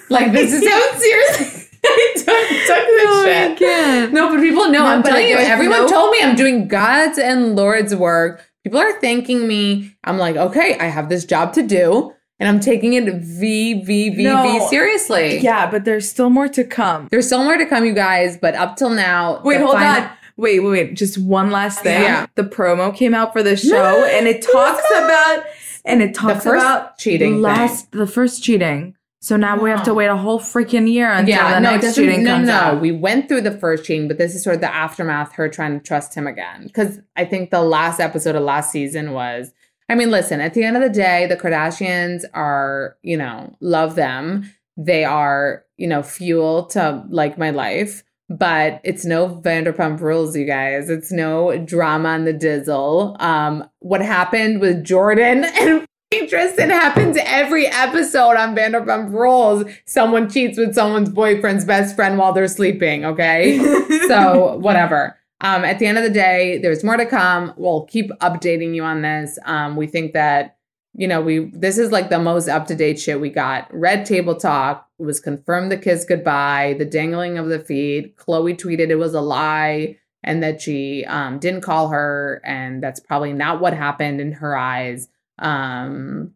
Like this is how seriously I took, took this Oh shit. No, but people know. No, I'm telling you, everyone no- told me I'm doing God's and Lord's work. People are thanking me. I'm like, okay, I have this job to do, and I'm taking it v v v v seriously. Yeah, but there's still more to come. There's still more to come, you guys. But up till now, Wait, hold final- on. Wait, wait, wait. Just one last thing. Yeah. The promo came out for the show and it talks about and it talks about cheating last the first cheating. So now we have to wait a whole freaking year until Yeah, the no, next cheating No, comes no, out. we went through the first cheating, but this is sort of the aftermath. Her trying to trust him again, because I think the last episode of last season was. I mean, listen. At the end of the day, the Kardashians are, you know, love them. They are, you know, fuel to like my life. But it's no Vanderpump Rules, you guys. It's no drama on the dizzle. Um, what happened with Jordyn and Tristan happens every episode on Vanderpump Rules. Someone cheats with someone's boyfriend's best friend while they're sleeping. Okay, so whatever. Um, at the end of the day, there's more to come. We'll keep updating you on this. Um, we think that you know we this is like the most up to date shit we got. Red Table Talk was confirmed the kiss goodbye, the dangling of the feet. Khloe tweeted it was a lie and that she um, didn't call her, and that's probably not what happened in her eyes. Um,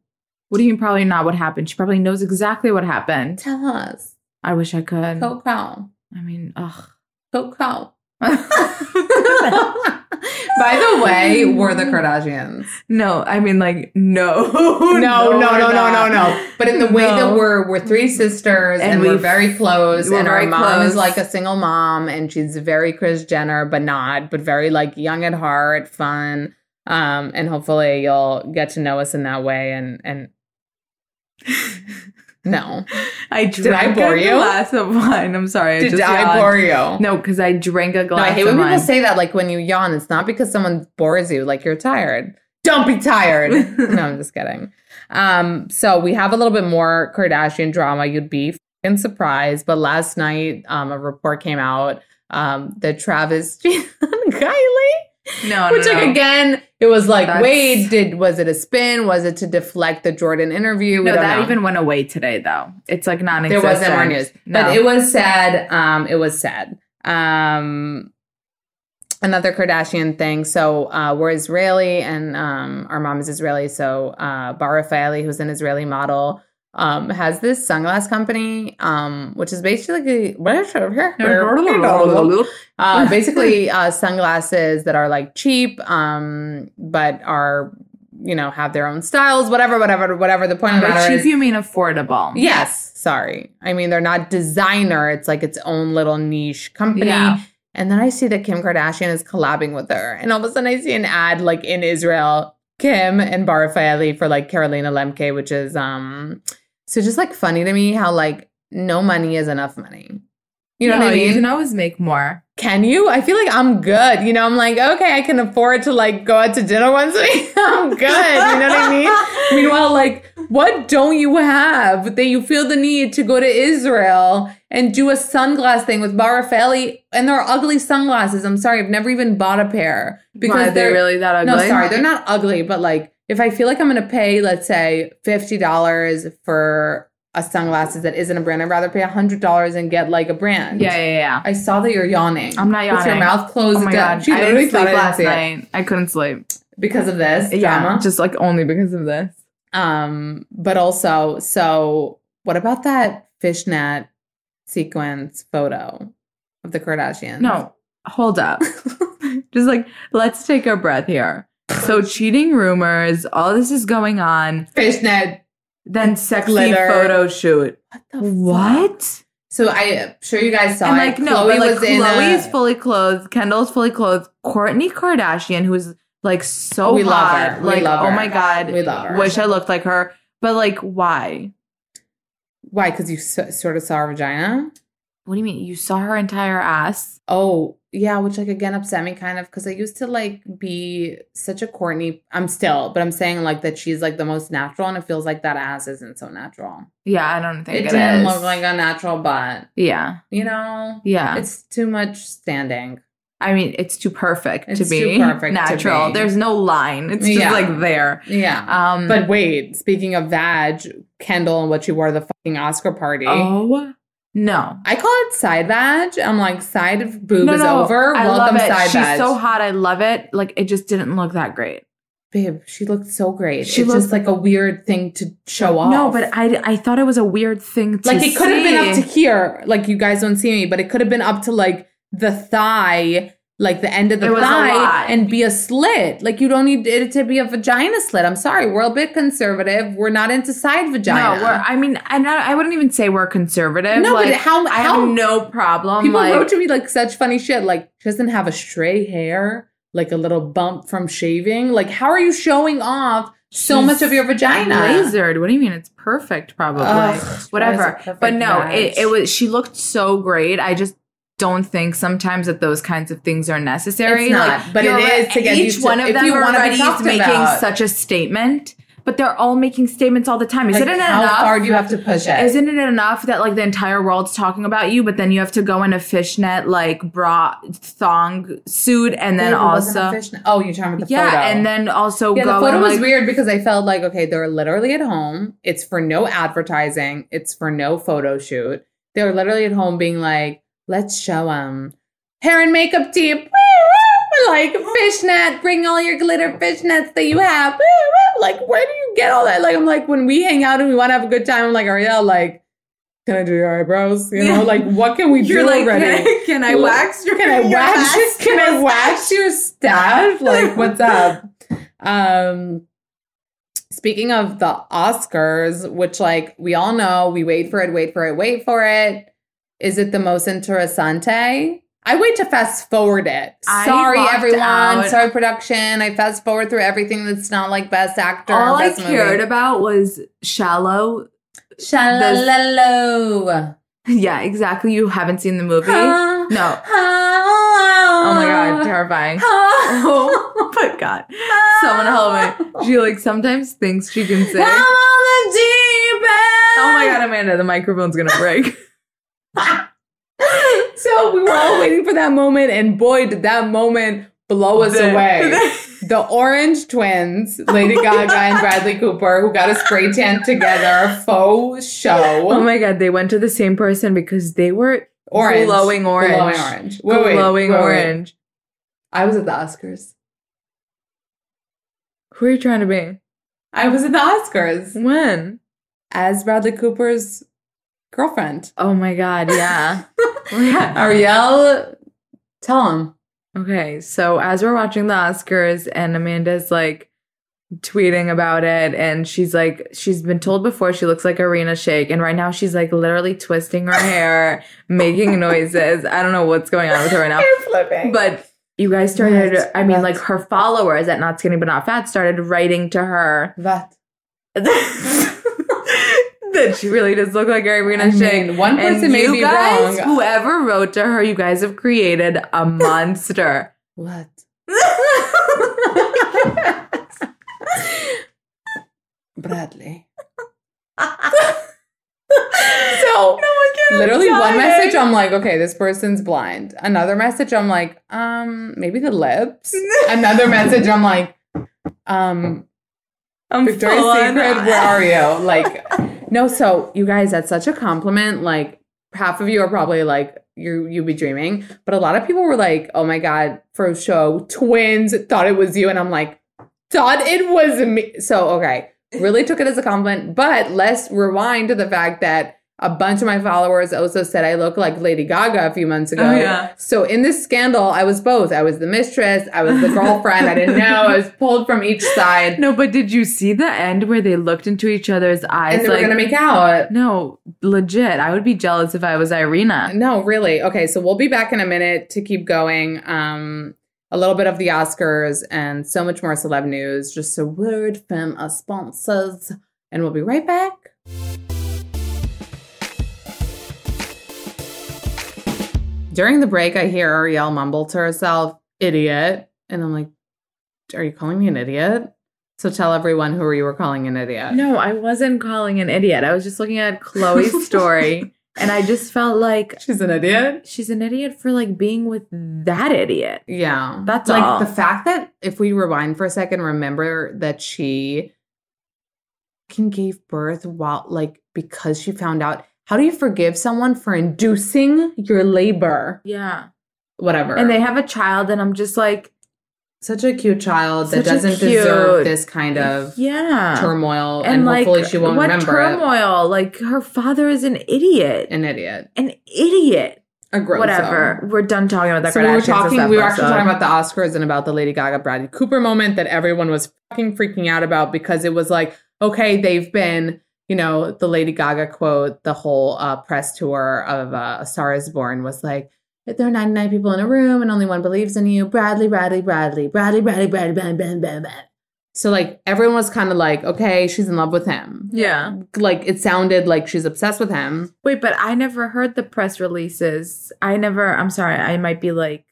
What do you mean probably not what happened? She probably knows exactly what happened. tell us, I wish I could. Coco, I mean, ugh. Coco. By the way, we're the Kardashians. no, I mean like no. No, no, no, no, no, no. But in the way that we're we're three sisters and, And we're very close, we're and very our mom is like a single mom, and she's very Kris Jenner, but not, but very like young at heart, fun. Um, and hopefully you'll get to know us in that way. And and no, I Did I bore a you? glass of wine. I'm sorry. I did just I yawned. bore you? No, because I drank a No, glass I hate when people say that. Like when you yawn, it's not because someone bores you. Like you're tired. Don't be tired. no, I'm just kidding. Um, so we have a little bit more Kardashian drama. You'd be fucking surprised. But last night, um, a report came out um, that Travis Kylie. no, Which, no, like, no. again, it was like, That's- wait, did was it a spin? Was it to deflect the Jordyn interview? We No, that know. even went away today, though. It's like non there wasn't more news No. but it was sad um it was sad um another kardashian thing so uh we're israeli and um our mom is israeli so uh Bar Refaeli, who's an israeli model um has this sunglass company um which is basically what I show over here? uh basically uh sunglasses that are like cheap um but are you know have their own styles whatever whatever whatever the point of cheap, is you mean affordable. Yes, sorry. I mean, they're not designer. It's like its own little niche company. Yeah. And then I see that Kim Kardashian is collabing with her. And all of a sudden I see an ad like in Israel, Kim and Bar Refaeli for like Carolina Lemke, which is um so just like funny to me how like no money is enough money. You know No, what I mean? You can always make more. Can you? I feel like I'm good. You know, I'm like, okay, I can afford to like go out to dinner once a week. I'm good. You know what I mean? Meanwhile, like, what don't you have that you feel the need to go to Israel and do a sunglass thing with Bar Refaeli? And they're ugly sunglasses. I'm sorry, I've never even bought a pair Because Why, are they they're really that ugly? no, sorry, they're not ugly, but like if I feel like I'm gonna pay, let's say, fifty dollars for a sunglasses that isn't a brand, I'd rather pay hundred dollars and get like a brand. Yeah, yeah, yeah. I saw that you're yawning. I'm not With your mouth closed. Oh my down. god, She I literally didn't sleep I didn't last it. night. I couldn't sleep. because of this Yeah, drama. just like only because of this. um, but also, so what about that fishnet sequence photo of the Kardashians? No, hold up. just like let's take a breath here. So cheating rumors, all this is going on. fishnet. Then sexy Glitter. photo shoot. What the fuck? So I am sure you guys saw And it. like no, Khloe but like was in a- Khloe's fully clothed, Kendall's fully clothed, Kourtney Kardashian, who's like so We love hot, her. We like love oh my god, We love her. Wish I looked like her, but like why? Why? Because you s- sort of saw her vagina. What do you mean? You saw her entire ass? Oh, yeah, which like again upset me kind of because I used to like be such a Kourtney. I'm still, but I'm saying like that she's like the most natural, and it feels like that ass isn't so natural. Yeah, I don't think it, didn't is. look like a natural butt, yeah, you know? yeah. It's too much standing. I mean, it's too perfect to be perfect to natural. be. There's no line. It's just Yeah. like there. Yeah. Um, But wait, speaking of vag, Kendall and what she wore to the fucking Oscar party. oh no, I call it side vag. I'm like, side boob no, is no, over. I Welcome love it. side She's vag. so hot. I love it. Like it just didn't look that great. Babe, she looked so great. She it's looked- just like a weird thing to show off. No, but I, I thought it was a weird thing to like it could have been up to here. Like you guys don't see me, but it could have been up to like the thigh, like the end of the thigh, and be a slit. Like you don't need it to be a vagina slit. I'm sorry, we're a bit conservative. We're not into side vagina. No, we're, I mean, I, not, I wouldn't even say we're conservative. No, but like, how- I how- have no problem. People like, wrote to me like such funny shit. Like she doesn't have a stray hair, like a little bump from shaving. Like how are you showing off so She's much of your vagina? lasered. What do you mean? It's perfect, probably. Ugh, Whatever. perfect But no, it, it was. She looked so great. I just don't think sometimes that those kinds of things are necessary. It's not, like, but it is to get you each to- one of them you already is making about. such a statement. But they're all making statements all the time. Isn't it how enough? far do you have to push it? Isn't it enough that like the entire world's talking about you, but then you have to go in a fishnet like bra thong suit, and then Babe, it wasn't a also fishnet. oh, you're talking about the yeah, photo. and then also yeah, go the photo and, was like, weird because I felt like okay, they're literally at home. It's for no advertising. It's for no photo shoot. They're literally at home being like, "Let's show them hair and makeup team." Woo, woo, Like fishnet, bring all your glitter fishnets that you have. Like, where do you get all that? Like, I'm like, when we hang out and we want to have a good time, I'm like, Ariel, like, can I do your eyebrows? You know, Yeah. like, what can we You're do like, already? can, can I wax your Can I your wax? mask- Can I wax your stash? Like, what's up? Um, speaking of the Oscars, which like we all know, we wait for it, wait for it, wait for it. Is it the most interessante? I wait to fast forward it. I Sorry, everyone. out- Sorry, production. I fast forward through everything that's not like best actor. All or I cared movie. about was shallow. Shalalalo. Yeah, exactly. You haven't seen the movie? No. No. Oh Oh my god, terrifying. Oh my god. Someone help me. She like sometimes thinks she can sing. Oh my god, Amanda, the microphone's gonna break. So we were all waiting for that moment, and boy, did that moment blow us The- away. The Orange Twins, Lady Gaga and Bradley Cooper, who got a spray tan together, faux show. Oh my god, they went to the same person because they were orange. glowing orange. Glowing orange. Wait, wait, glowing wait, wait. orange. I was at the Oscars. Who are you trying to be? I was at the Oscars When? as Bradley Cooper's girlfriend. Oh my god, yeah. Yeah. Ariel, tell him. Okay, so as we're watching the Oscars and Amanda's like tweeting about it and she's like she's been told before she looks like Irina Shayk and right now she's like literally twisting her hair, making noises. I don't know what's going on with her right now. Hair flipping. But you guys started What? I mean What? like her followers at Not Skinny But Not Fat started writing to her That. that she really does look like Irina I mean, one person and may be guys, wrong. Whoever wrote to her, you guys have created a monster. What? Bradley. so literally one message I'm like, okay, this person's blind. Another message I'm like, um, maybe the lips. Another message I'm like, um, I'm Victoria's Secret, where are you? Like, no, so you guys, that's such a compliment. Like, half of you are probably like, you you'd be dreaming, but a lot of people were like, "Oh my god!" For show, twins thought it was you, and I'm like, thought it was me. So okay, really took it as a compliment. But let's rewind to the fact that a bunch of my followers also said I look like Lady Gaga a few months ago. Oh, yeah. So in this scandal, I was both. I was the mistress. I was the girlfriend. I didn't know. I was pulled from each side. No, but did you see the end where they looked into each other's eyes? and they like, were gonna make out. no, legit. I would be jealous if I was Irina. No, really. Okay, so we'll be back in a minute to keep going. Um, a little bit of the Oscars and so much more celeb news. Just a word from our sponsors, and we'll be right back. During the break, I hear Ariel mumble to herself, "Idiot," and I'm like, "Are you calling me an idiot?" So tell everyone who you were calling an idiot. No, I wasn't calling an idiot. I was just looking at Khloe's story And I just felt like She's an idiot. she's an idiot for like being with that idiot. Yeah. That's like all. the fact that if we rewind for a second, remember that she can gave birth while like because she found out. How do you forgive someone for inducing your labor? Yeah. Whatever. And they have a child, and I'm just like, such a cute child that doesn't cute- deserve this kind of yeah. turmoil, and, and, like, hopefully she won't what remember it. turmoil? Like her father is an idiot. An idiot. An idiot. A gross. Whatever. We're done talking about that. So we were talking. We were actually talking about the Oscars and about the Lady Gaga Bradley Cooper moment that everyone was fucking freaking out about because it was like, okay, they've been, you know, the Lady Gaga quote, the whole uh, press tour of uh, A Star Is Born was like, there are 99 people in a room and only one believes in you. Bradley, Bradley, Bradley, Bradley, Bradley, Bradley, Bradley, Bradley, Bradley, Bradley. So like everyone was kind of like, okay, she's in love with him. Yeah. Like it sounded like she's obsessed with him. Wait, but I never heard the press releases. I never. I'm sorry. I might be like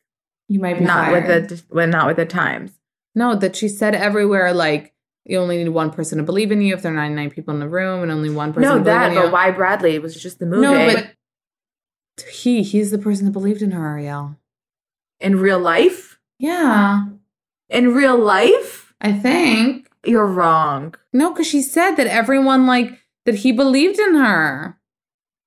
You might be not fired. with the well, not with the times. No, that she said everywhere like you only need one person to believe in you if there are 99 people in the room and only one person No, to believe that. in you. But why Bradley? It was just the movie. No, but he he's the person that believed in her, Ariel. in real life, Yeah, in real life, I think. you're wrong. No, because she said that everyone like that he believed in her.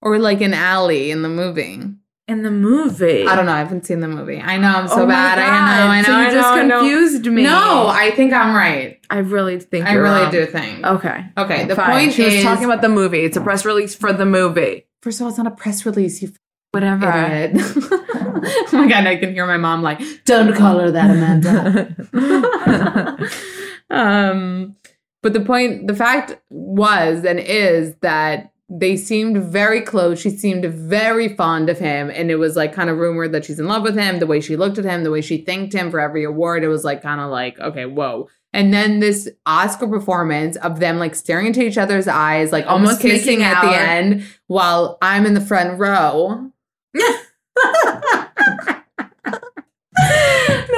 Or like in Allie in the movie. In the movie, I don't know. I haven't seen the movie. I know I'm so Oh bad. I God. know. I know. So you I just know. confused me. No, I think I'm right. I really think I really wrong. do think. Okay. Okay. The Fine. point she is was talking about the movie. It's a press release for the movie. First of all, it's not a press release. You Whatever. oh my god, I can hear my mom like, don't call her that, Amanda. um, but the point, the fact was and is that they seemed very close. She seemed very fond of him, and it was like kind of rumored that she's in love with him. The way she looked at him, the way she thanked him for every award, it was like kind of like, okay, whoa. And then this Oscar performance of them like staring into each other's eyes, like almost, Almost kissing at the end, while I'm in the front row.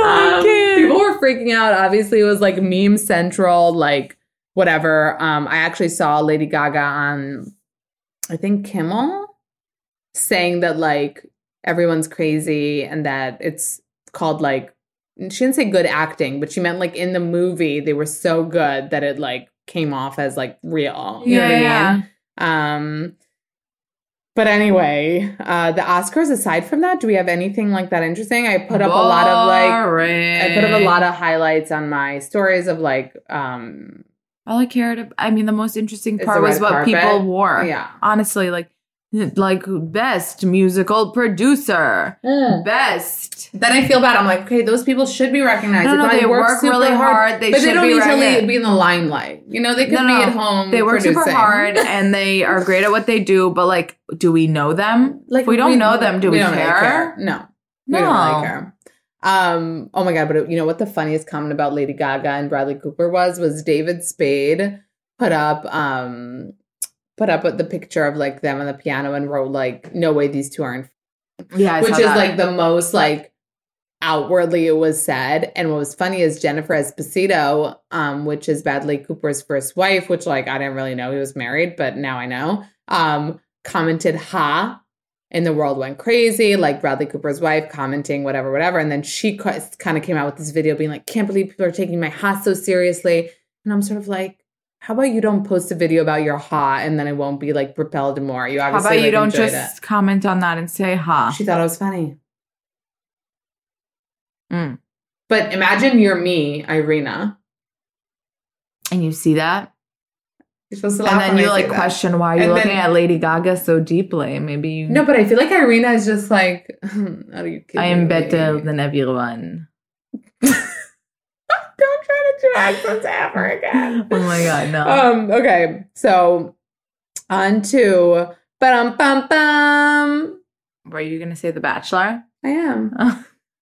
Um, people were freaking out. Obviously, it was like meme central, like whatever. Um, I actually saw Lady Gaga on, I think Kimmel, saying that like everyone's crazy and that it's called like she didn't say good acting, but she meant like in the movie they were so good that it like came off as like real. You know what I mean? Um, but anyway, uh, the Oscars. Aside from that, do we have anything like that interesting? I put up a lot of like I put up a lot of highlights on my stories of like um All I cared. I mean, the most interesting part was what carpet? people wore. yeah. Honestly, like, like best musical producer, hmm. best. Then I feel bad. I'm like, okay, those people should be recognized. No, no, they work super really hard. They but they should don't be need to recognized. be in the limelight. You know, they could No, be at home. They work super hard and they are great at what they do. But like, do we know them? Like If we don't know them, do we, don't really care? No, No. we don't really care. Um. Oh my god! But you know what? The funniest comment about Lady Gaga and Bradley Cooper was was David Spade put up um put up with the picture of like them on the piano and wrote like, "No way, these two aren't Yeah, I which is that. like the most like outwardly it was said and what was funny is jennifer esposito um which is bradley cooper's first wife which like i didn't really know he was married but now i know um commented ha and the world went crazy like bradley cooper's wife commenting whatever whatever and then she kind of came out with this video being like can't believe people are taking my ha so seriously and i'm sort of like how about you don't post a video about your ha and then it won't be like propelled more you How obviously about you like, don't enjoyed just comment on that and say ha? she thought it was funny Mm. But imagine you're me, Irina. And you see that? You're supposed to laugh And then you like question why are you And looking then- at Lady Gaga so deeply? Maybe you No, but I feel like Irina is just like, are you kidding I am me? better than everyone. Don't try to do accents ever again. Oh my god, no. Um. Okay. So on to bum bum bum. Were you gonna say The Bachelor? I am.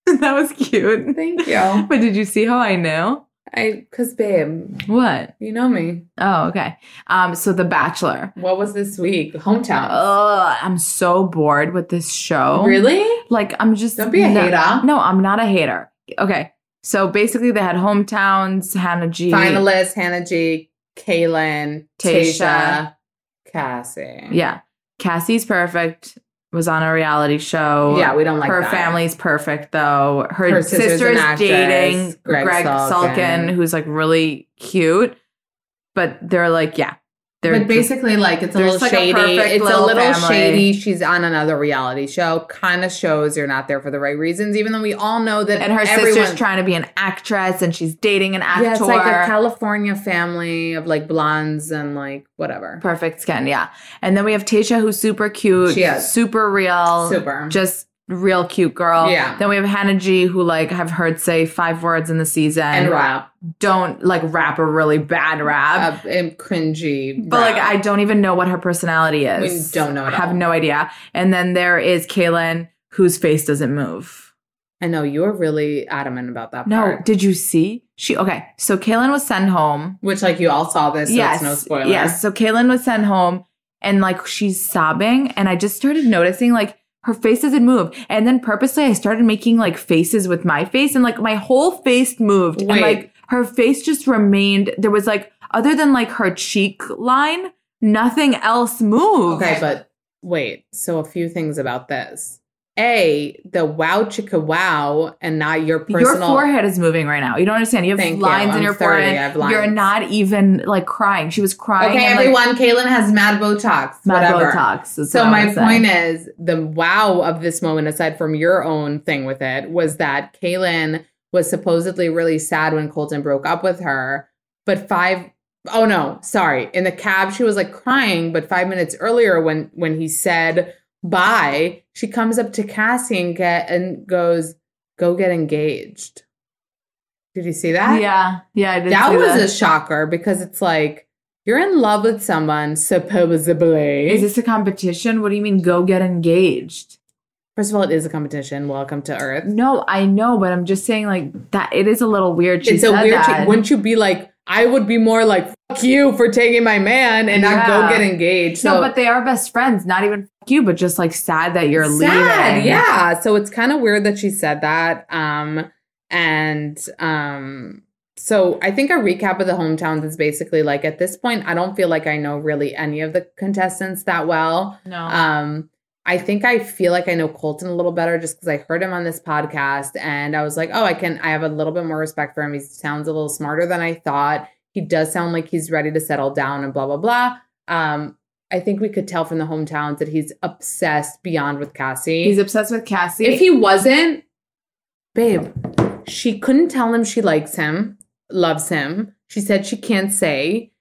that was cute. Thank you. But did you see how I knew? I, cause babe, What? you know me. Oh, okay. Um, so The Bachelor. What was this week? Hometown. Ugh, I'm so bored with this show. really? Like, I'm just Don't be a no- hater. No, I'm not a hater. Okay. So basically, they had hometowns, Hannah G. Finalists: Hannah G, Caelynn, Tayshia. Tayshia, Cassie. Yeah. Cassie's perfect. Was on a reality show. Yeah, we don't like her that. family's perfect though. Her, Her sister's sister is actress, dating Greg Greg, Sulkin. Sulkin. who's like really cute. But they're like, yeah, they're but basically, like it's a little like shady. perfect it's a little little family. shady. She's on another reality show. Kind of shows you're not there for the right reasons, even though we all know that. and her everyone, sister's trying to be an actress, and she's dating an actor. Yeah, it's like a California family of like blondes and like whatever. perfect skin, yeah. And then we have Tayshia, who's super cute, She is. super real, Super. just real cute girl. Yeah. Then we have Hannah G, who like I've heard say five words in the season And rap, Don't like rap a really bad rap. uh, and cringy. But like. I don't even know what her personality is. We don't know at I have all. no idea. And then there is Caelynn, whose face doesn't move. I know you were really adamant about that. No, part. did you see? She okay. So Caelynn was sent home. which like you all saw this. So yes, it's no spoiler. yes. So Caelynn was sent home, and like she's sobbing, and I just started noticing like her face doesn't move, and then purposely I started making like faces with my face, and like my whole face moved, and like her face just remained. There was like other than like her cheek line, nothing else moved. Okay, but wait. So a few things about this. A, the wow chicka wow, and not your personal. Your forehead is moving right now. You don't understand. You have Thank you. lines in your 30. forehead. Lines. You're not even like crying. She was crying. Okay, and, like, everyone. Caelynn has mad Botox. mad whatever. Botox. So my was saying. point is, the wow of this moment, aside from your own thing with it, was that Caelynn was supposedly really sad when Colton broke up with her, but five oh no, sorry, in the cab she was like crying, but five minutes earlier when when he said bye, she comes up to Cassie and get and goes, "Go get engaged." Did you see that? Yeah, yeah. That was that. a shocker because it's like you're in love with someone supposedly. Is this a competition? What do you mean go get engaged? First of all, it is a competition. Welcome to Earth. No, I know, but I'm just saying like that it is a little weird. She it's a weird. that. wouldn't you be like? I would be more like "fuck you" for taking my man and not go get engaged. So no, but they are best friends. Not even fuck you, but just like sad that you're sad, leaving. yeah. So it's kind of weird that she said that. Um, and um, so I think a recap of the hometowns is basically like at this point, I don't feel like I know really any of the contestants that well. No. Um, I think I feel like I know Colton a little better just because I heard him on this podcast and I was like, oh, I can, I have a little bit more respect for him. He sounds a little smarter than I thought. He does sound like he's ready to settle down and blah, blah, blah. Um, I think we could tell from the hometowns that he's obsessed beyond with Cassie. He's obsessed with Cassie. if he wasn't, babe, she couldn't tell him she likes him, loves him. She said she can't say.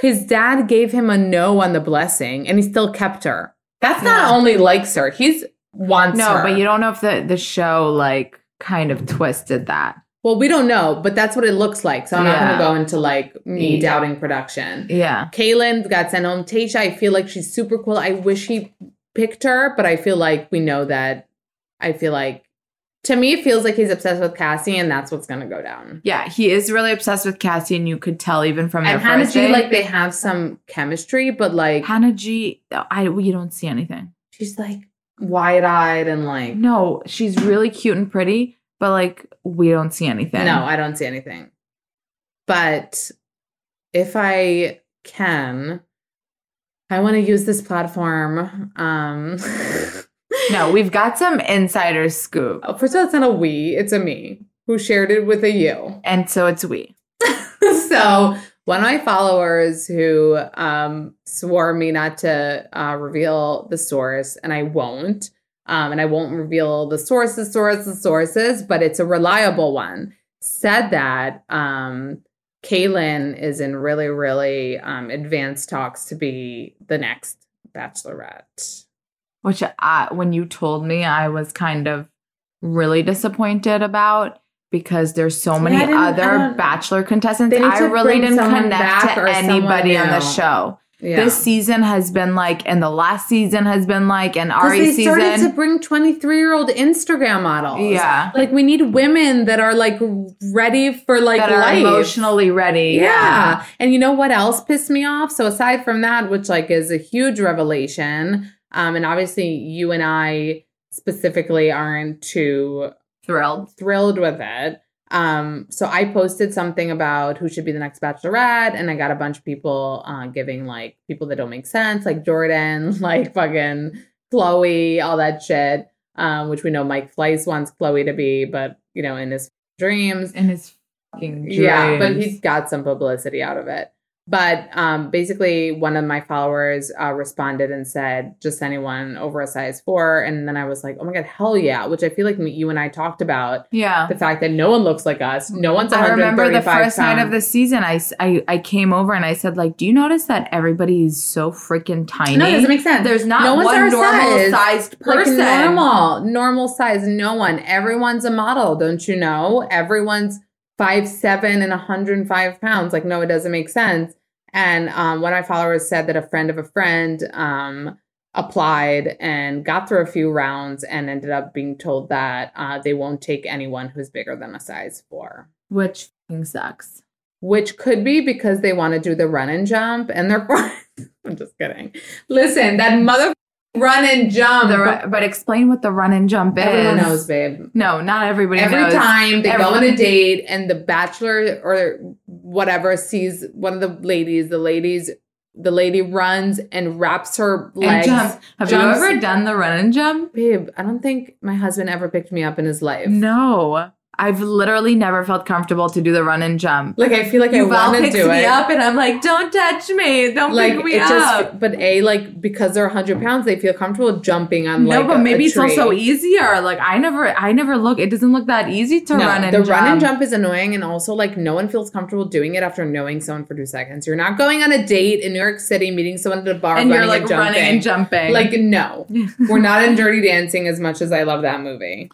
His dad gave him a no on the blessing and he still kept her. That's not Yeah. only likes her, he's wants no, her. but you don't know if the the show like kind of twisted that. Well, we don't know, but that's what it looks like. So I'm not going to go into like me Yeah. doubting production. Yeah. Caelynn got sent home. Tayshia, I feel like she's super cool. I wish he picked her, but I feel like we know that. I feel like, to me, it feels like he's obsessed with Cassie, and that's what's going to go down. Yeah, he is really obsessed with Cassie, and you could tell even from their And Hannah first G, date. like they have some chemistry, but like Hannah G, I you don't see anything. she's like wide eyed and like No, she's really cute and pretty, but like we don't see anything. no, I don't see anything. But if I can, I want to use this platform. Um, no, we've got some insider scoop, Oh, First of all, it's not a we, it's a me who shared it with a you. and so it's we. so one of my followers who um, swore me not to uh, reveal the source, and I won't, um, and I won't reveal the sources, sources, sources, but it's a reliable one, said that um, Caelynn is in really, really um, advanced talks to be the next Bachelorette. Which I, when you told me, I was kind of really disappointed about because there's so See, many I didn't- I other bachelor contestants. I really didn't connect to anybody on the show. Yeah. This season has been like, and the last season has been like, and Ari they started to bring 23 year old Instagram models. Yeah. Like we need women that are like ready for like that are life. emotionally ready. Yeah. And you know what else pissed me off? So aside from that, which like is a huge revelation, um, and obviously you and I specifically aren't too Thrilled. thrilled with it. Um, so I posted something about who should be the next bachelorette, and I got a bunch of people uh, giving like people that don't make sense, like Jordyn, like fucking Khloe, all that shit. Um, which we know Mike Fleiss wants Khloe to be, but you know, in his dreams, In his fucking dreams. yeah, but he got some publicity out of it. But um, basically, one of my followers uh, responded and said, "Just anyone over a size four. And then I was like, "Oh my god, hell yeah!" Which I feel like you and I talked about yeah. the fact that no one looks like us. No one's. I remember the 135 first night of the season, I, I, I, came over and I said, like, do you notice that everybody is so freaking tiny? No, it doesn't make sense. There's not No one's one normal size. sized like person. normal, normal size. No one. Everyone's a model, don't you know? Everyone's five seven and 105 pounds. Like, no, it doesn't make sense. And um, one of my followers said that a friend of a friend um, applied and got through a few rounds and ended up being told that uh, they won't take anyone who's bigger than a size four. Which sucks. Which could be because they want to do the run and jump and they're. I'm just kidding. Listen, that mother run and jump. Ru- but explain what the run and jump is. Everyone knows, babe. No, not everybody Every knows. time they go on a date and the bachelor or whatever sees one of the ladies, the ladies, the lady runs and wraps her and legs. jump. Have jumps. you ever done the run and jump? Babe, I don't think my husband ever picked me up in his life. No. I've literally never felt comfortable to do the run and jump. Like I feel like I want to do me it. up and I'm like, don't touch me. Don't like pick me it up. just, but a like because they're 100 pounds, they feel comfortable jumping on no, like. but maybe a it's also easier. Like I never, I never look. It doesn't look that easy to No, run and the jump. run and jump is annoying, and also like no one feels comfortable doing it after knowing someone for two seconds. You're not going on a date in New York City, meeting someone at a bar, and you're like and jumping. running and jumping. Like no, we're not in Dirty Dancing as much as I love that movie.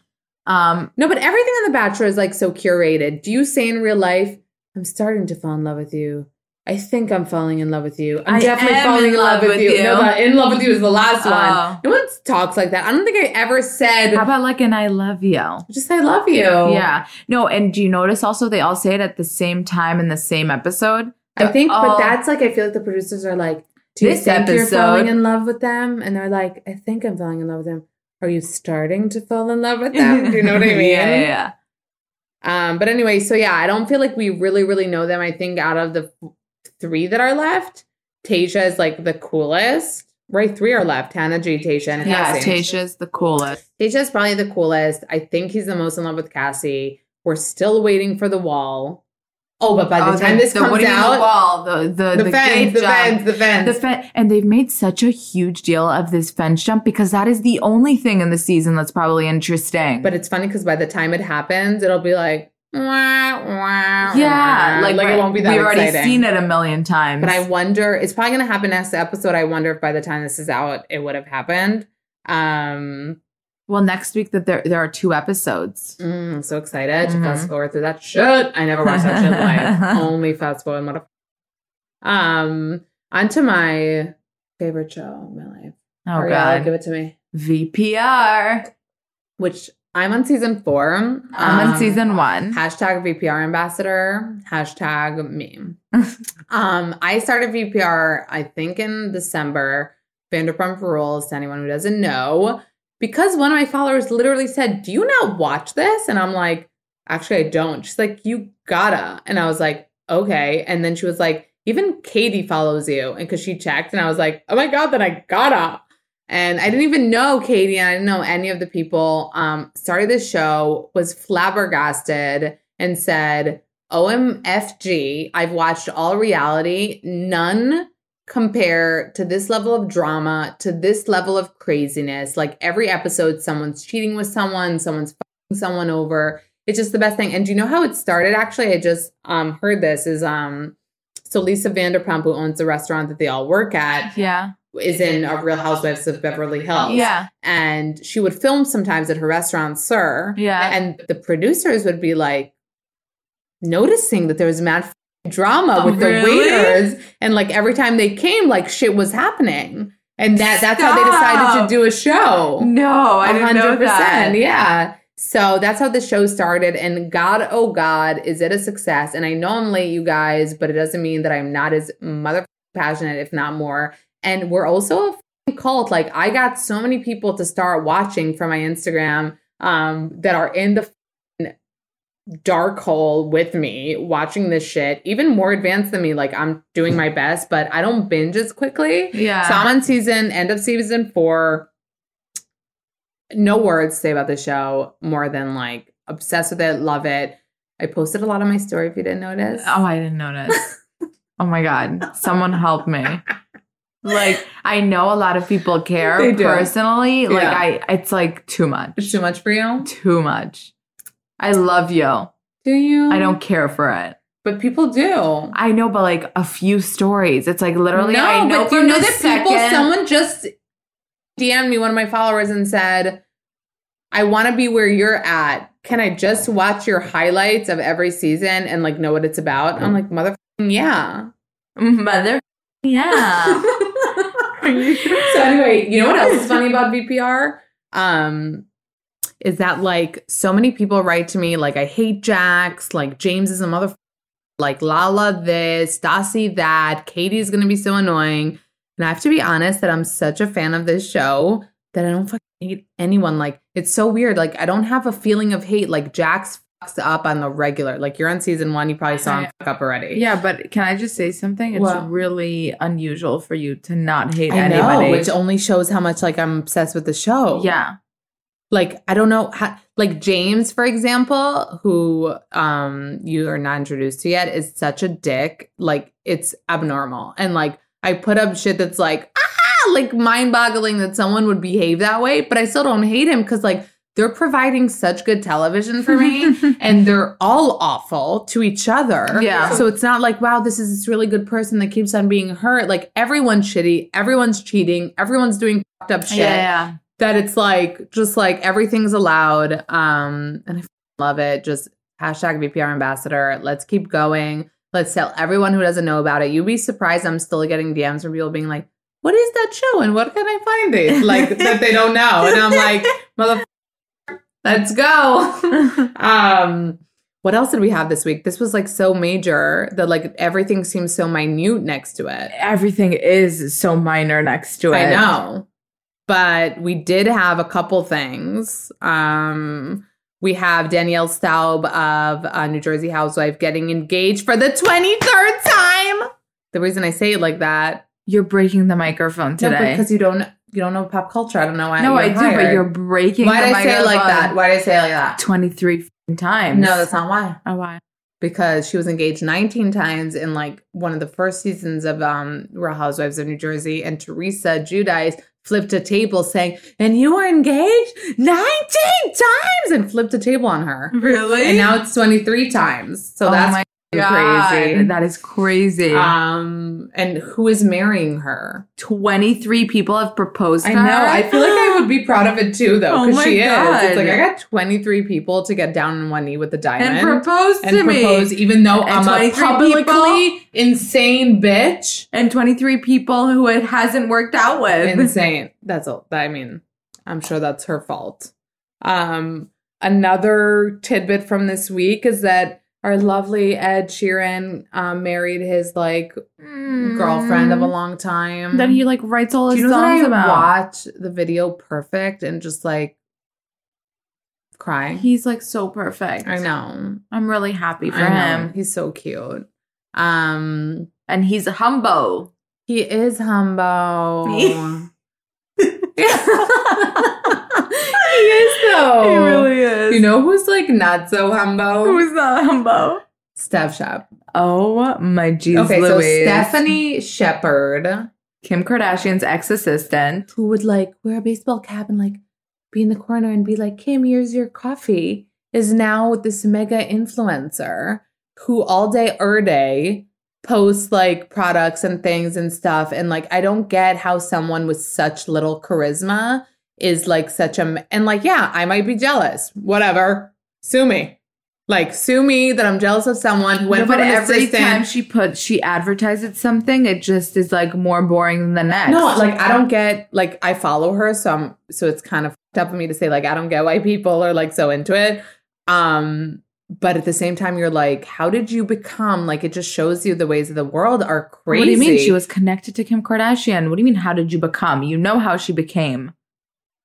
Um, No, but everything on The Bachelor is like so curated. Do you say in real life, "I'm starting to fall in love with you"? I think I'm falling in love with you. I'm I definitely falling in in love, love with you. you. No, the in love with you is the last Oh. one. No one talks like that. I don't think I ever said how about like an I love you? just I love you. Yeah. No, and do you notice also they all say it at the same time in the same episode? I think, but Oh. that's like I feel like the producers are like, "Do you This think you're falling in love with them?" And they're like, "I think I'm falling in love with them." Are you starting to fall in love with them? Do you know what I mean? yeah, yeah. Um, but anyway, so yeah, I don't feel like we really, really know them. I think out of the three that are left, Tayshia is like the coolest. Right, three are left: Hannah, G, Tayshia, and Yeah, Cassie. Tayshia's the coolest. Tayshia's probably the coolest. I think he's the most in love with Cassie. We're still waiting for the wall. Oh, but by the Oh, time this the, comes what do you mean, out, the wall, the the, the, the, fence, gate the jump. fence, the fence, The fen- and they've made such a huge deal of this fence jump because that is the only thing in the season that's probably interesting. But it's funny because by the time it happens, it'll be like, wah, wah, yeah, wah. like, like it won't be that We've already exciting. seen it a million times. But I wonder, it's probably going to happen next episode. I wonder if by the time this is out, it would have happened. Um, well, next week that there there are two episodes. mm, I'm so excited to Mhm. fast forward through that shit. I never watched that shit live. Only fast forward. Mother- um, onto my favorite show in my life. Oh Ariella, God, give it to me. VPR. Which I'm on season four. I'm Um, on season one. Hashtag VPR ambassador. Hashtag me. um, I started VPR, I think in December. Vanderpump Rules, to anyone who doesn't know, because one of my followers literally said, Do you not watch this? And I'm like, Actually, I don't. She's like, You gotta. And I was like, Okay. And then she was like, Even Katie follows you. And because she checked, and I was like, Oh my God, then I gotta. And I didn't even know Katie, and I didn't know any of the people. Um, started this show, was flabbergasted, and said, OMFG, I've watched all reality. None compare to this level of drama, to this level of craziness. Like every episode, someone's cheating with someone, someone's fucking someone over. It's just the best thing. And do you know how it started? Actually, I just um heard this is um so Lisa Vanderpump, who owns the restaurant that they all work at, Yeah, is in a Real Housewives of Beverly Hills. yeah, And she would film sometimes at her restaurant, SUR. yeah. And the producers would be like noticing that there was mad drama Oh, with the really? waiters. And like every time they came, like shit was happening. And that that's how they decided to do a show. no, I didn't know that. Yeah. So that's how the show started. And God, oh God, is it a success? And I know I'm late, you guys, but it doesn't mean that I'm not as mother passionate, if not more. And we're also a cult. Like I got so many people to start watching from my Instagram um, that are in the dark hole with me watching this shit, even more advanced than me. Like I'm doing my best, but I don't binge as quickly. Yeah. So I'm on season, end of season four. No words to say about the show more than like obsessed with it, love it. I posted a lot on my story if you didn't notice. Oh, I didn't notice. oh my god, someone help me. Like I know a lot of people care personally. Like I it's like too much. It's too much for you? Too much. I love you. Do you? I don't care for it. But people do. I know, but like a few stories. It's like literally no, I know but you know the that people, someone just DM'd me, one of my followers, and said, I want to be where you're at. Can I just watch your highlights of every season and like know what it's about? I'm like, mother, yeah. mother. Yeah. so anyway, you know what else is funny about VPR? Um, is that like so many people write to me like I hate Jax, like James is a mother, like Lala this, Stassi that, Katie's gonna be so annoying. And I have to be honest that I'm such a fan of this show that I don't fucking hate anyone. Like it's so weird. Like I don't have a feeling of hate. Like Jax fucks up on the regular. Like you're on season one, you probably saw him fuck up already. Yeah, but can I just say something? It's What? really unusual for you to not hate I know, which only shows how much like I'm obsessed with the show. yeah. Like i don't know how like james for example who um you are not introduced to yet is such a dick. Like it's abnormal. And like i put up shit that's like ah! Like mind-boggling that someone would behave that way but i still don't hate him because like they're providing such good television for me and they're all awful to each other. Yeah. so it's not like wow this is this really good person that keeps on being hurt. Like everyone's shitty everyone's cheating everyone's doing fucked up shit. Yeah. That it's like just like everything's allowed um and I love it. Just hashtag vpr ambassador. Let's keep going. Let's tell everyone who doesn't know about it. You'd be surprised i'm still getting dms from people being like what is that show and what can i find it? Like that they don't know. And i'm like mother let's go. Um what else did we have this week? This was like so major that like everything seems so minute next to it. Everything is so minor next to it. I know. But we did have a couple things. Um, we have Danielle Staub of uh, New Jersey Housewife getting engaged for the 23rd time. The reason I say it like that, You're breaking the microphone no, today. because you don't you don't know pop culture. I don't know why. no, I do, but you're breaking Why did I say it like that? Why did I say it like that? 23 f***ing times. No, that's not why. Oh, why? because she was engaged 19 times in like one of the first seasons of um Real Housewives of New Jersey and Teresa Giudice flipped a table saying and you were engaged 19 times and flipped a table on her Really? and now it's 23 times so Oh that's crazy That is crazy. um and who is marrying her 23 people have proposed I to know her? I feel like I would be proud of it too though Oh because my she is it's like I got 23 people to get down on one knee with the diamond and propose to and me. propose even though And I'm a 23 publicly insane bitch. and 23 people who it hasn't worked out with. Insane. That's all. I mean, I'm sure that's her fault. Um, another tidbit from this week is that our lovely Ed Sheeran um, married his like girlfriend of a long time. Mm. that he like writes all his you know songs I about. watch the video perfect and just like cry? He's like so perfect. I know. I'm really happy for him. He's so cute. Um, And he's humble. He is humble. He- he is though. He really is. You know who's like not so humble? who's not humble? Steph Shep. Oh my Jesus Okay, Louise. so Stephanie Shepherd, Kim Kardashian's ex-assistant. who would like wear a baseball cap and like be in the corner and be like, Kim, here's your coffee, is now with this mega influencer who all day, er day, posts like products and things and stuff. And like, I don't get how someone with such little charisma is like such a, and like, yeah, I might be jealous. Whatever. Sue me. Like, sue me that I'm jealous of someone who went No, but every assistant. time she put she advertises something, it just is like more boring than the next. No, like I don't get like I follow her, so I'm so it's kind of up of me to say like I don't get why people are like so into it. Um, but at the same time, you're like, how did you become like? It just shows you the ways of the world are crazy. What do you mean? She was connected to Kim Kardashian. What do you mean? How did you become? You know how she became.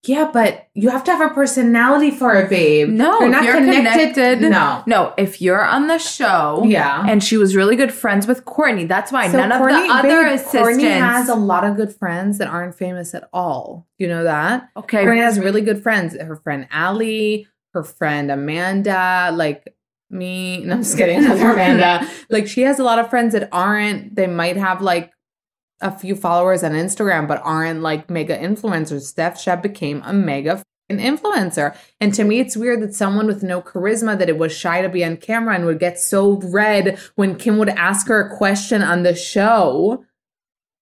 Yeah, but you have to have a personality for a babe. No, you're not you're connected. connected. No. No, if you're on the show, Yeah. and she was really good friends with Kourtney. That's why So none Kourtney- of the other babe, assistants. Kourtney has a lot of good friends that aren't famous at all. You know that? okay, Kourtney has really good friends. Her friend Allie, her friend Amanda, like me. No, I'm just kidding. Amanda. Like she has a lot of friends that aren't. They might have like a few followers on Instagram, but aren't like mega influencers. Steph Shep became a mega an influencer. And to me, it's weird that someone with no charisma that it was shy to be on camera and would get so red when Kim would ask her a question on the show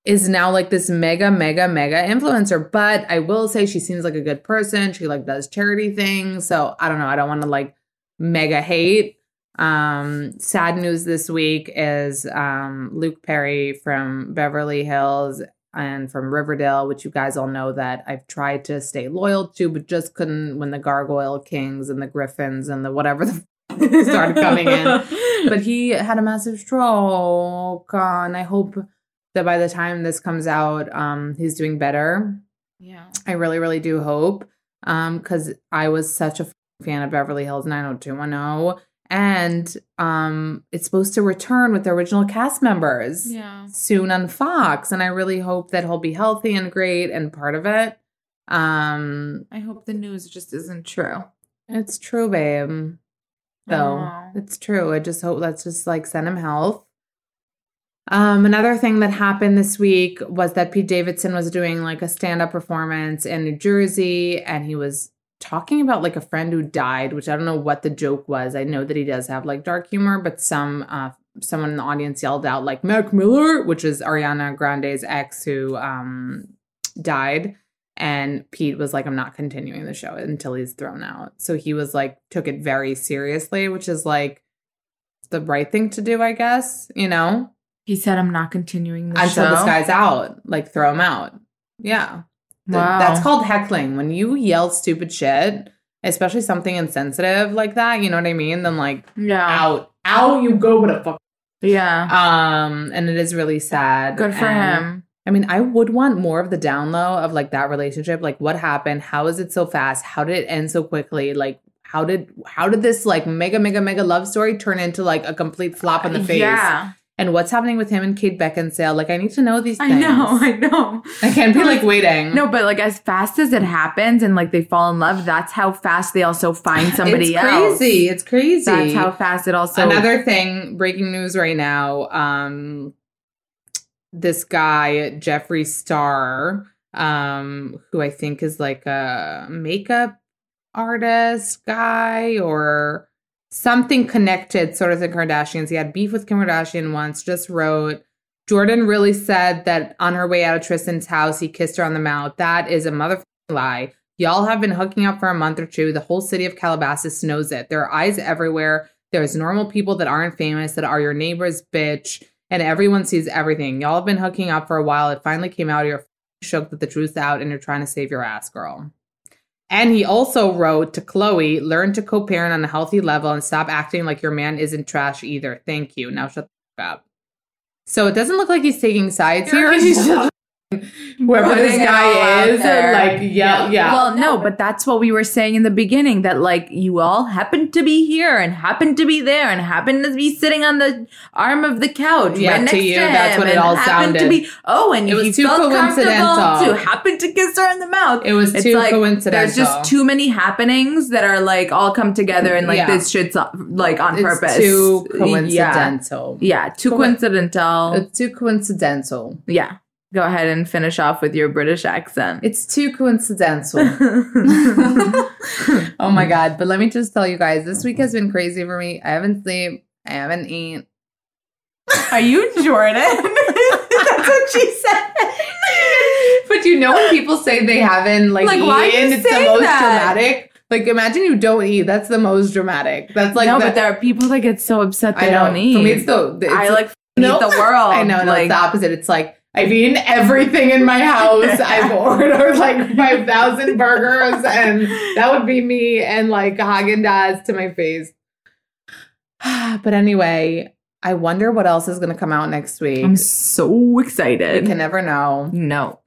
is now like this mega, mega, mega influencer. But I will say she seems like a good person. She like does charity things. So I don't know. I don't want to like mega hate. Um, sad news this week is um Luke Perry from Beverly Hills and from Riverdale, which you guys all know that I've tried to stay loyal to, but just couldn't when the Gargoyle Kings and the Griffins and the whatever the f- started coming in. But he had a massive stroke, uh, and I hope that by the time this comes out, um, he's doing better. yeah. I really, really do hope. Um, because I was such a fan of Beverly Hills 90210. And um it's supposed to return with the original cast members Yeah. soon on Fox. And I really hope that he'll be healthy and great and part of it. Um I hope the news just isn't true. it's true, babe. Though Aw. it's true. I just hope let's just like send him health. Um, another thing that happened this week was that Pete Davidson was doing like a stand-up performance in New Jersey, and he was talking about like a friend who died, which I don't know what the joke was. I know that he does have like dark humor, but some uh someone in the audience yelled out like Mac Miller, which is Ariana Grande's ex who um died. And Pete was like, I'm not continuing the show until he's thrown out. So he was like, took it very seriously, which is like the right thing to do, I guess, you know, He said, "I'm not continuing the until show." this guy's out, like throw him out. Yeah. Wow. That's called heckling. When you yell stupid shit, especially something insensitive like that, you know what I mean? Then like yeah, out, out you go with a fuck. yeah. Um, and it is really sad. Good for And- him. I mean, I would want more of the down low of like that relationship. Like, what happened? How is it so fast? How did it end so quickly? Like, how did how did this like mega mega mega love story turn into like a complete flop in the face? Yeah, And what's happening with him and Kate Beckinsale? Like, I need to know these things. I know, I know. I can't be like waiting. No, but like as fast as it happens and like they fall in love, that's how fast they also find somebody else. it's else. crazy. It's crazy. That's how fast it also. Another thing, breaking news right now. Um, this guy Jeffree Star, um, who I think is like a makeup artist guy or something connected, sort of the Kardashians. He had beef with Kim Kardashian once. Just wrote. Jordyn really said that on her way out of Tristan's house, he kissed her on the mouth. That is a motherfucking lie. Y'all have been hooking up for a month or two. The whole city of Calabasas knows it. There are eyes everywhere. There's normal people that aren't famous that are your neighbor's bitch, and everyone sees everything. Y'all have been hooking up for a while. It finally came out. You're shook that the truth's out, and you're trying to save your ass, girl. And he also wrote to Khloe, learn to co parent on a healthy level and stop acting like your man isn't trash either. Thank you. Now shut the fuck up. So it doesn't look like he's taking sides here. He's just whoever this Putting it all guy is, there. like, yeah, yeah. Well, no, but that's what we were saying in the beginning that like you all happen to be here and happen to be there and happen to be sitting on the arm of the couch Yeah, right to next to you, him. that's what it all happened To sounded. be, oh, and It was he too felt coincidental. to happen to kiss her in the mouth. It was It's too like, coincidental. There's just too many happenings that are like all come together and like Yeah. this shit's uh, like on it's purpose. too Yeah. coincidental. Yeah, too Co- coincidental. It's too coincidental. yeah. Go ahead and finish off with your British accent. It's too coincidental. oh my god! But let me just tell you guys, this week has been crazy for me. I haven't slept. I haven't eaten. Are you Jordyn? That's what she said. But you know when people say they haven't like, Like, why eaten, it's the most that? dramatic. Like imagine you don't eat. That's the most dramatic. That's like no, the, but there are people that get so upset they I know. don't eat. For me, it's the it's I like No. eat the world. I know, no, like it's the opposite. It's like I've eaten everything in my house. I've ordered like five thousand burgers, and that would be me. And like Haagen Dazs to my face. but anyway, I wonder what else is going to come out next week. I'm so excited. You can never know. no.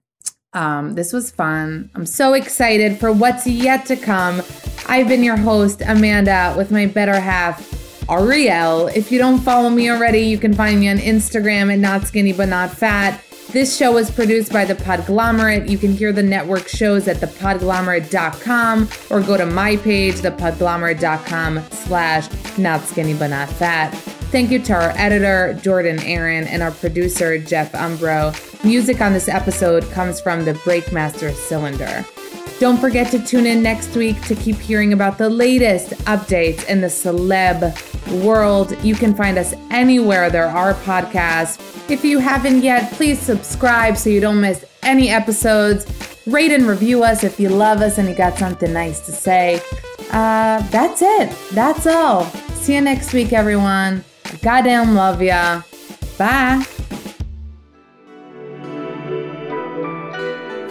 Um, this was fun. I'm so excited for what's yet to come. I've been your host, Amanda, with my better half, Ariel. If you don't follow me already, you can find me on Instagram at Not Skinny But Not Fat. This show was produced by The Podglomerate. You can hear the network shows at thepodglomerate.com or go to my page, thepodglomerate.com slash not skinny but not fat. Thank you to our editor, Jordan Aaron, and our producer, Jeff Umbro. Music on this episode comes from the Breakmaster Cylinder. Don't forget to tune in next week to keep hearing about the latest updates in the celeb world. You can find us anywhere there are podcasts. If you haven't yet, please subscribe so you don't miss any episodes. Rate and review us if you love us and you got something nice to say. Uh, that's it. That's all. See you next week, everyone. Goddamn love ya. Bye.